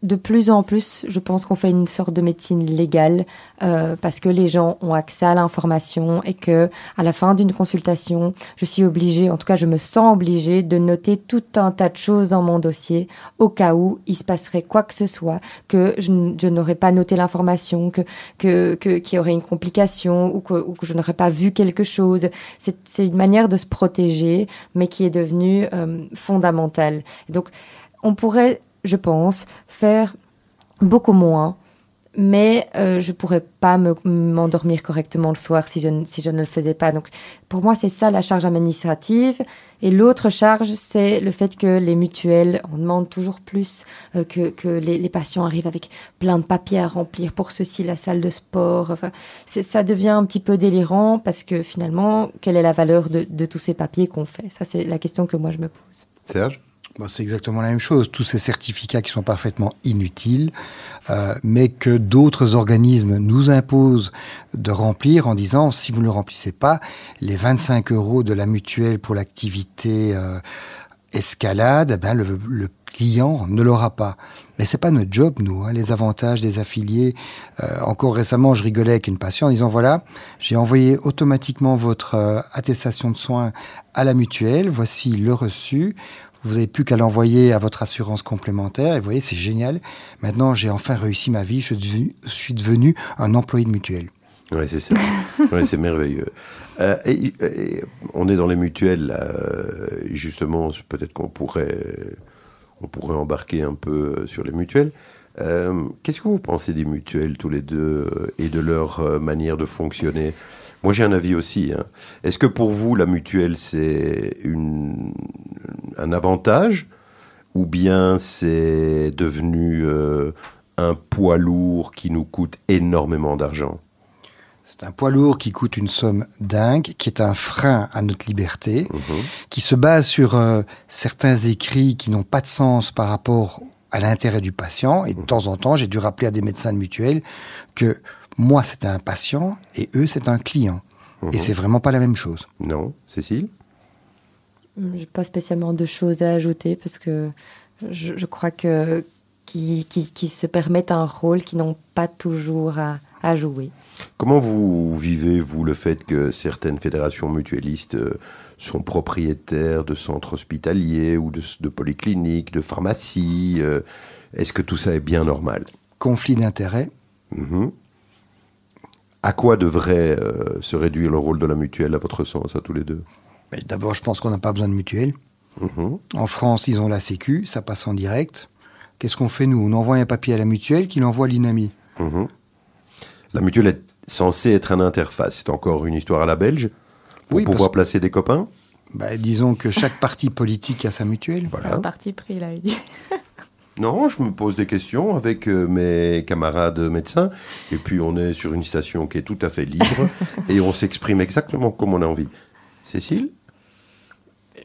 de plus en plus, je pense qu'on fait une sorte de médecine légale euh, parce que les gens ont accès à l'information et que à la fin d'une consultation, je suis obligée, en tout cas je me sens obligée de noter tout un tas de choses dans mon dossier au cas où il se passerait quoi que ce soit, que je, n'aurais pas noté l'information, que que qu'il y aurait une complication ou que, ou que je n'aurais pas vu quelque chose. C'est une manière de se protéger, mais qui est devenue euh, fondamentale. Donc, on pourrait, je pense, faire beaucoup moins, mais euh, je pourrais pas me- m'endormir correctement le soir si je, ne- si je ne le faisais pas. Donc, pour moi, c'est ça la charge administrative. Et l'autre charge, c'est le fait que les mutuelles, on demande toujours plus, euh, que, que les, patients arrivent avec plein de papiers à remplir pour ceci, la salle de sport. Ça devient un petit peu délirant parce que finalement, quelle est la valeur de, de tous ces papiers qu'on fait? Ça, c'est la question que moi, je me pose. Serge? Bon, c'est exactement la même chose. Tous ces certificats qui sont parfaitement inutiles, euh, mais que d'autres organismes nous imposent de remplir en disant si vous ne le remplissez pas, les 25 euros de la mutuelle pour l'activité euh, escalade, eh ben, le, client ne l'aura pas. Mais c'est pas notre job, nous, hein, les avantages des affiliés. Euh, encore récemment, je rigolais avec une patiente en disant voilà, j'ai envoyé automatiquement votre attestation de soins à la mutuelle, voici le reçu. Vous n'avez plus qu'à l'envoyer à votre assurance complémentaire. Et vous voyez, c'est génial. Maintenant, j'ai enfin réussi ma vie. Je suis- devenu un employé de mutuelle. Oui, c'est ça. Ouais, c'est merveilleux. Euh, et, et on est dans les mutuelles, là, euh, justement, peut-être qu'on pourrait, on pourrait embarquer un peu sur les mutuelles. Euh, Qu'est-ce que vous pensez des mutuelles, tous les deux, euh, et de leur euh, manière de fonctionner? Moi, j'ai un avis aussi. hein. Est-ce que pour vous, la mutuelle, c'est une, un avantage ou bien c'est devenu euh, un poids lourd qui nous coûte énormément d'argent? C'est un poids lourd qui coûte une somme dingue, qui est un frein à notre liberté, Mhm. qui se base sur euh, certains écrits qui n'ont pas de sens par rapport à l'intérêt du patient. Et de temps en temps, j'ai dû rappeler à des médecins de mutuelle que moi, c'est un patient et eux, c'est un client. Et c'est vraiment pas la même chose. Non, Cécile? J'ai pas spécialement de choses à ajouter parce que je, je crois que qui, qui, qui se permettent un rôle qu'ils n'ont pas toujours à, à jouer. Comment vous vivez, vous, le fait que certaines fédérations mutualistes euh, sont propriétaires de centres hospitaliers ou de, de polycliniques, de pharmacies euh, Est-ce que tout ça est bien normal? Conflit d'intérêts. Mhm. À quoi devrait euh, se réduire le rôle de la mutuelle, à votre sens, à tous les deux? Mais D'abord, je pense qu'on n'a pas besoin de mutuelle. Mhm. En France, ils ont la Sécu, ça passe en direct. Qu'est-ce qu'on fait, nous? On envoie un papier à la mutuelle qui l'envoie à l'INAMI. Mhm. La mutuelle est censée être une interface. C'est encore une histoire à la belge? Pour Oui, pouvoir placer des copains? Bah, disons que chaque parti politique a sa mutuelle. Voilà. un parti pris, là, il dit. Non, je me pose des questions avec euh, mes camarades médecins. Et puis, on est sur une station qui est tout à fait libre et on s'exprime exactement comme on a envie. Cécile?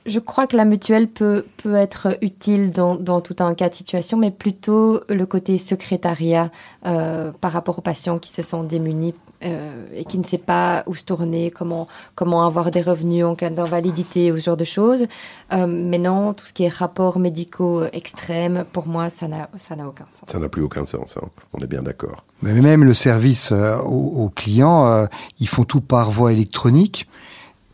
Je crois que la mutuelle peut, peut être utile dans, dans tout un cas de situation, mais plutôt le côté secrétariat euh, par rapport aux patients qui se sont démunis euh, et qui ne savent pas où se tourner, comment, comment avoir des revenus en cas d'invalidité ou ce genre de choses. Euh, mais non, tout ce qui est rapports médicaux extrêmes, pour moi, ça n'a ça n'a aucun sens. Ça n'a plus aucun sens, hein. on est bien d'accord. Mais même le service euh, aux, aux clients, euh, ils font tout par voie électronique.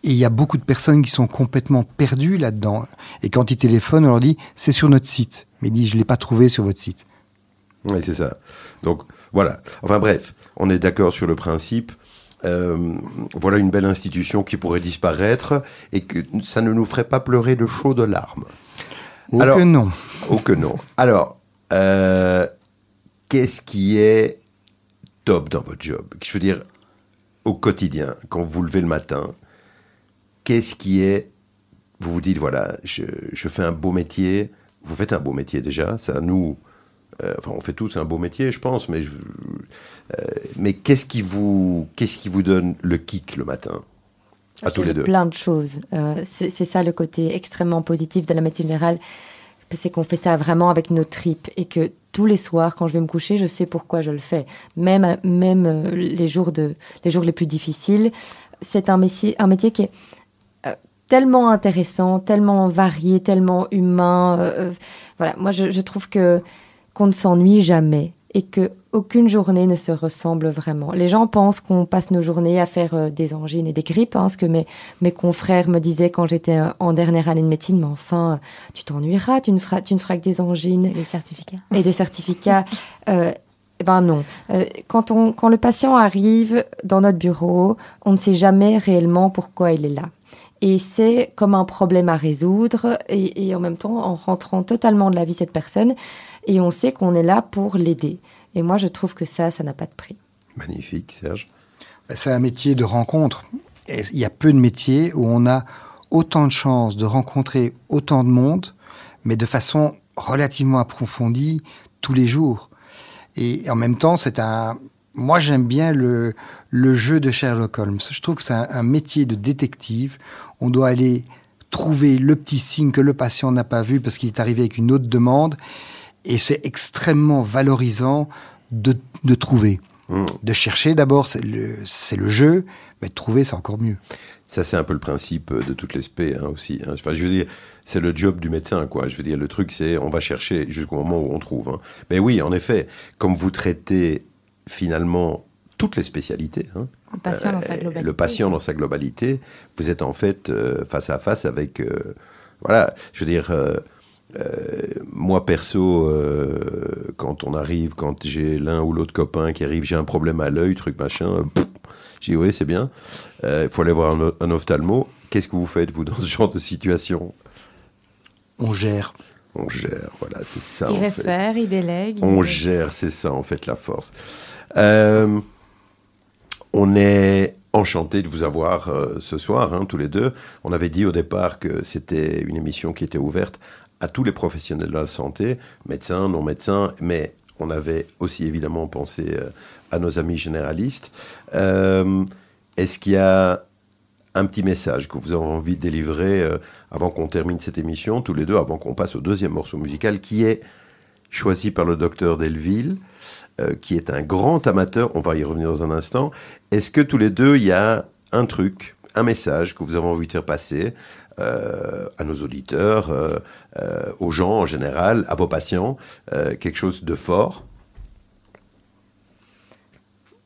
Et il y a beaucoup de personnes qui sont complètement perdues là-dedans. Et quand ils téléphonent, on leur dit c'est sur notre site. Mais ils disent je l'ai pas trouvé sur votre site. Oui, c'est ça. Donc, voilà. Enfin bref, on est d'accord sur le principe. Euh, voilà une belle institution qui pourrait disparaître et que ça ne nous ferait pas pleurer de chaudes larmes. Ou Alors- que non. Oh que non. Alors, euh, qu'est-ce qui est top dans votre job? Je veux dire, au quotidien, quand vous levez le matin, qu'est-ce qui est... Vous vous dites, voilà, je, je fais un beau métier. Vous faites un beau métier déjà, ça nous... euh, enfin, on fait tous un beau métier, je pense, mais, je- euh, mais qu'est-ce qui vous, qu'est-ce qui vous donne le kick le matin? À tous les deux. Plein de choses. Euh, c'est c'est ça le côté extrêmement positif de la médecine générale. C'est qu'on fait ça vraiment avec nos tripes et que tous les soirs, quand je vais me coucher, je sais pourquoi je le fais. Même, même les, jours de, les jours les plus difficiles, c'est un métier, un métier qui est tellement intéressant, tellement varié, tellement humain. euh, euh, voilà, moi je, je trouve que qu'on ne s'ennuie jamais et que aucune journée ne se ressemble vraiment. Les gens pensent qu'on passe nos journées à faire euh, des angines et des grippes, hein, ce que mes, mes confrères me disaient quand j'étais euh, en dernière année de médecine, mais enfin, tu t'ennuieras, tu ne feras, tu ne feras que des angines Les certificats. et des certificats. Euh, eh ben non. Quand, on, quand le patient arrive dans notre bureau, on ne sait jamais réellement pourquoi il est là. Et c'est comme un problème à résoudre et, et en même temps en rentrant totalement de la vie de cette personne et on sait qu'on est là pour l'aider. Et moi, je trouve que ça, ça n'a pas de prix. Magnifique, Serge. Ben, C'est un métier de rencontre. Et il y a peu de métiers où on a autant de chances de rencontrer autant de monde, mais de façon relativement approfondie tous les jours. Et en même temps, c'est un. Moi, j'aime bien le, le jeu de Sherlock Holmes. Je trouve que c'est un, un métier de détective. On doit aller trouver le petit signe que le patient n'a pas vu parce qu'il est arrivé avec une autre demande. Et c'est extrêmement valorisant de, de trouver. Mmh. De chercher, d'abord, c'est le, jeu, mais de trouver, c'est encore mieux. Ça, c'est un peu le principe de toutes les spé hein, aussi. hein. Enfin, je veux dire, c'est le job du médecin, quoi. Je veux dire, le truc, c'est on va chercher jusqu'au moment où on trouve. hein. Mais oui, en effet, comme vous traitez finalement toutes les spécialités, hein, Le patient dans sa euh, globalité. le patient dans sa globalité, vous êtes en fait euh, face à face avec. euh, voilà, je veux dire. euh, euh, moi perso, euh, quand on arrive, quand j'ai l'un ou l'autre copain qui arrive, j'ai un problème à l'œil, truc machin, je dis oui c'est bien, il faut aller voir un, un ophtalmo. Qu'est-ce que vous faites vous dans ce genre de situation? On gère. On gère, voilà, c'est ça Il en fait. réfère, il délègue. il- On gère, c'est ça en fait la force. Euh, on est enchanté de vous avoir euh, ce soir, hein, tous les deux. On avait dit au départ que c'était une émission qui était ouverte à tous les professionnels de la santé, médecins, non médecins, mais on avait aussi évidemment pensé euh, à nos amis généralistes. Euh, Est-ce qu'il y a un petit message que vous avez envie de délivrer avant qu'on termine cette émission, tous les deux, avant qu'on passe au deuxième morceau musical, qui est choisi par le docteur Delville, euh, qui est un grand amateur, on va y revenir dans un instant. Est-ce que tous les deux, il y a un truc, un message que vous avez envie de faire passer euh, à nos auditeurs, euh, euh, aux gens en général, à vos patients, quelque chose de fort?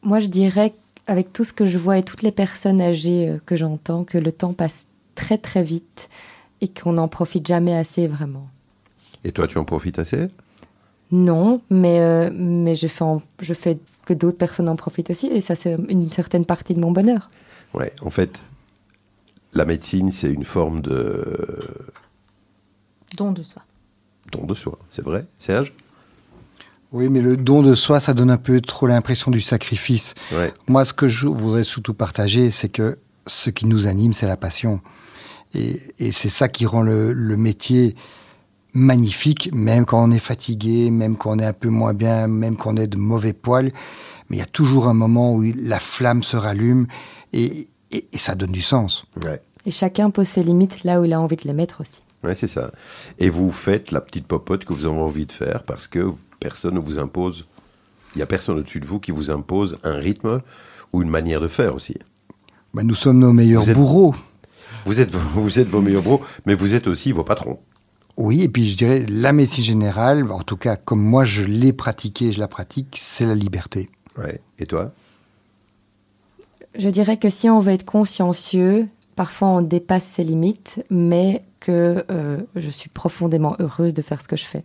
Moi, je dirais, avec tout ce que je vois et toutes les personnes âgées que j'entends, que le temps passe très très vite et qu'on n'en profite jamais assez vraiment. Et toi, tu en profites assez? Non, mais, euh, mais je, fais en- je fais que d'autres personnes en profitent aussi et ça, c'est une certaine partie de mon bonheur. Ouais, en fait, la médecine, c'est une forme de Don de soi. don de soi. C'est vrai, Serge? Oui, mais le don de soi, ça donne un peu trop l'impression du sacrifice. Ouais. Moi, ce que je voudrais surtout partager, c'est que ce qui nous anime, c'est la passion. Et, et c'est ça qui rend le, le métier magnifique, même quand on est fatigué, même quand on est un peu moins bien, même quand on est de mauvais poils. Mais il y a toujours un moment où la flamme se rallume et, et- et ça donne du sens. Ouais. Et chacun pose ses limites là où il a envie de les mettre aussi. Ouais, c'est ça. Et vous faites la petite popote que vous avez envie de faire parce que personne ne vous impose. Il n'y a personne au-dessus de vous qui vous impose un rythme ou une manière de faire aussi. Ben, nous sommes nos meilleurs Vous êtes- bourreaux. Vous êtes, vous êtes vos meilleurs bros, mais vous êtes aussi vos patrons. Oui, et puis je dirais, la médecine générale, en tout cas comme moi je l'ai pratiquée, je la pratique, c'est la liberté. Ouais. Et toi? Je dirais que si on veut être consciencieux, parfois on dépasse ses limites, mais que euh, je suis profondément heureuse de faire ce que je fais.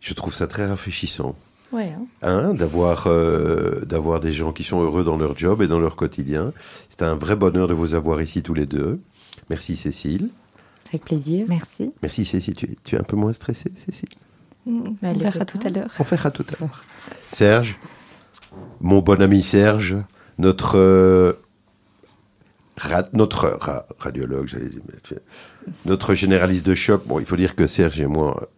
Je trouve ça très rafraîchissant. Ouais, hein. Hein, d'avoir euh, d'avoir des gens qui sont heureux dans leur job et dans leur quotidien. C'est un vrai bonheur de vous avoir ici tous les deux. Merci Cécile. Avec plaisir. Merci. Merci Cécile. Tu, tu es un peu moins stressée, Cécile Bah, on verra tout à l'heure. On verra tout à l'heure. Serge, mon bon ami Serge, notre euh, ra- notre ra- radiologue, j'allais dire, notre généraliste de choc. Bon, il faut dire que Serge et moi,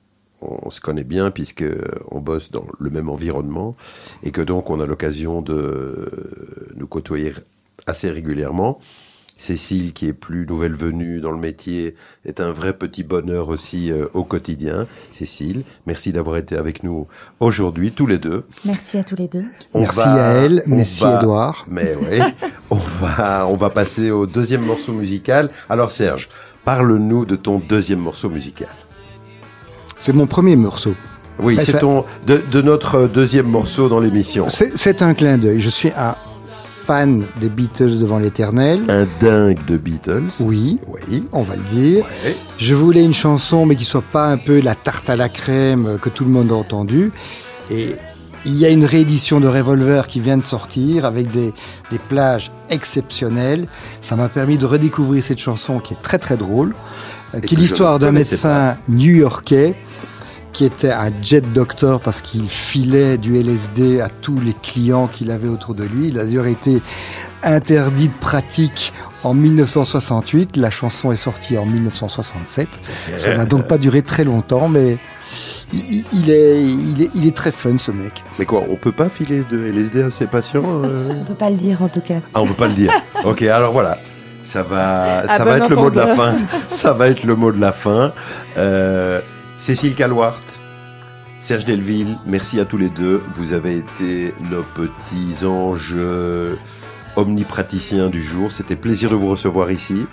on, se connaît bien puisque on bosse dans le même environnement et que donc on a l'occasion de nous côtoyer assez régulièrement. Cécile, qui est plus nouvelle venue dans le métier, est un vrai petit bonheur aussi euh, au quotidien. Cécile, merci d'avoir été avec nous aujourd'hui, tous les deux. Merci à tous les deux. On merci va- à elle, merci va- Edouard. Mais oui, on va, on va passer au deuxième morceau musical. Alors Serge, parle-nous de ton deuxième morceau musical. C'est mon premier morceau. Oui, c'est ça- ton de, de notre deuxième morceau dans l'émission. C'est c'est un clin d'œil. Je suis un fan des Beatles devant l'éternel. Un dingue de Beatles. Oui, Oui. on va le dire. Ouais. Je voulais une chanson, mais qui soit pas un peu la tarte à la crème que tout le monde a entendu. Et il y a une réédition de Revolver qui vient de sortir avec des, des plages exceptionnelles. Ça m'a permis de redécouvrir cette chanson qui est très très drôle, euh, qui est l'histoire d'un médecin new-yorkais qui était un jet doctor parce qu'il filait du LSD à tous les clients qu'il avait autour de lui. Il a d'ailleurs été interdit de pratique en 1968. La chanson est sortie en 1967. Ça n'a donc pas duré très longtemps, mais il, il est, il, est, il est très fun ce mec. Mais quoi, on peut pas filer de LSD à ses patients euh? On peut pas le dire en tout cas. Ah, on peut pas le dire. Ok, alors voilà. Ça va, ça va être le mot de la fin. Ça va être le mot de la fin. Euh, Cécile Calwart, Serge Delville, merci à tous les deux. Vous avez été nos petits anges euh, omnipraticiens du jour. C'était plaisir de vous recevoir ici.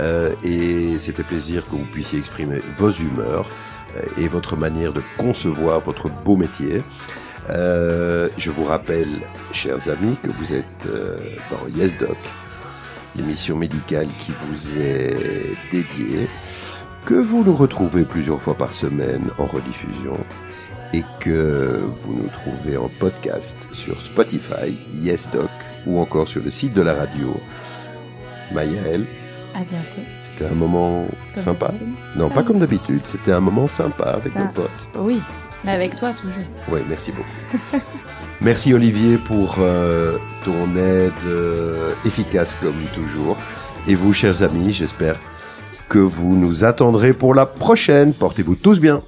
Euh, et c'était plaisir que vous puissiez exprimer vos humeurs euh, et votre manière de concevoir votre beau métier. Je vous rappelle, chers amis, que vous êtes dans Yes Doc, l'émission médicale qui vous est dédiée, que vous nous retrouvez plusieurs fois par semaine en rediffusion et que vous nous trouvez en podcast sur Spotify, Yes Doc ou encore sur le site de la radio. Mayael, À bientôt. c'était un moment Comme sympa. Non, pas comme d'habitude, c'était un moment sympa avec Ah. nos potes. Oui, mais avec toi toujours. Oui, merci beaucoup. merci Olivier pour euh, ton aide euh, efficace comme toujours. Et vous, chers amis, j'espère que vous nous attendrez pour la prochaine. Portez-vous tous bien.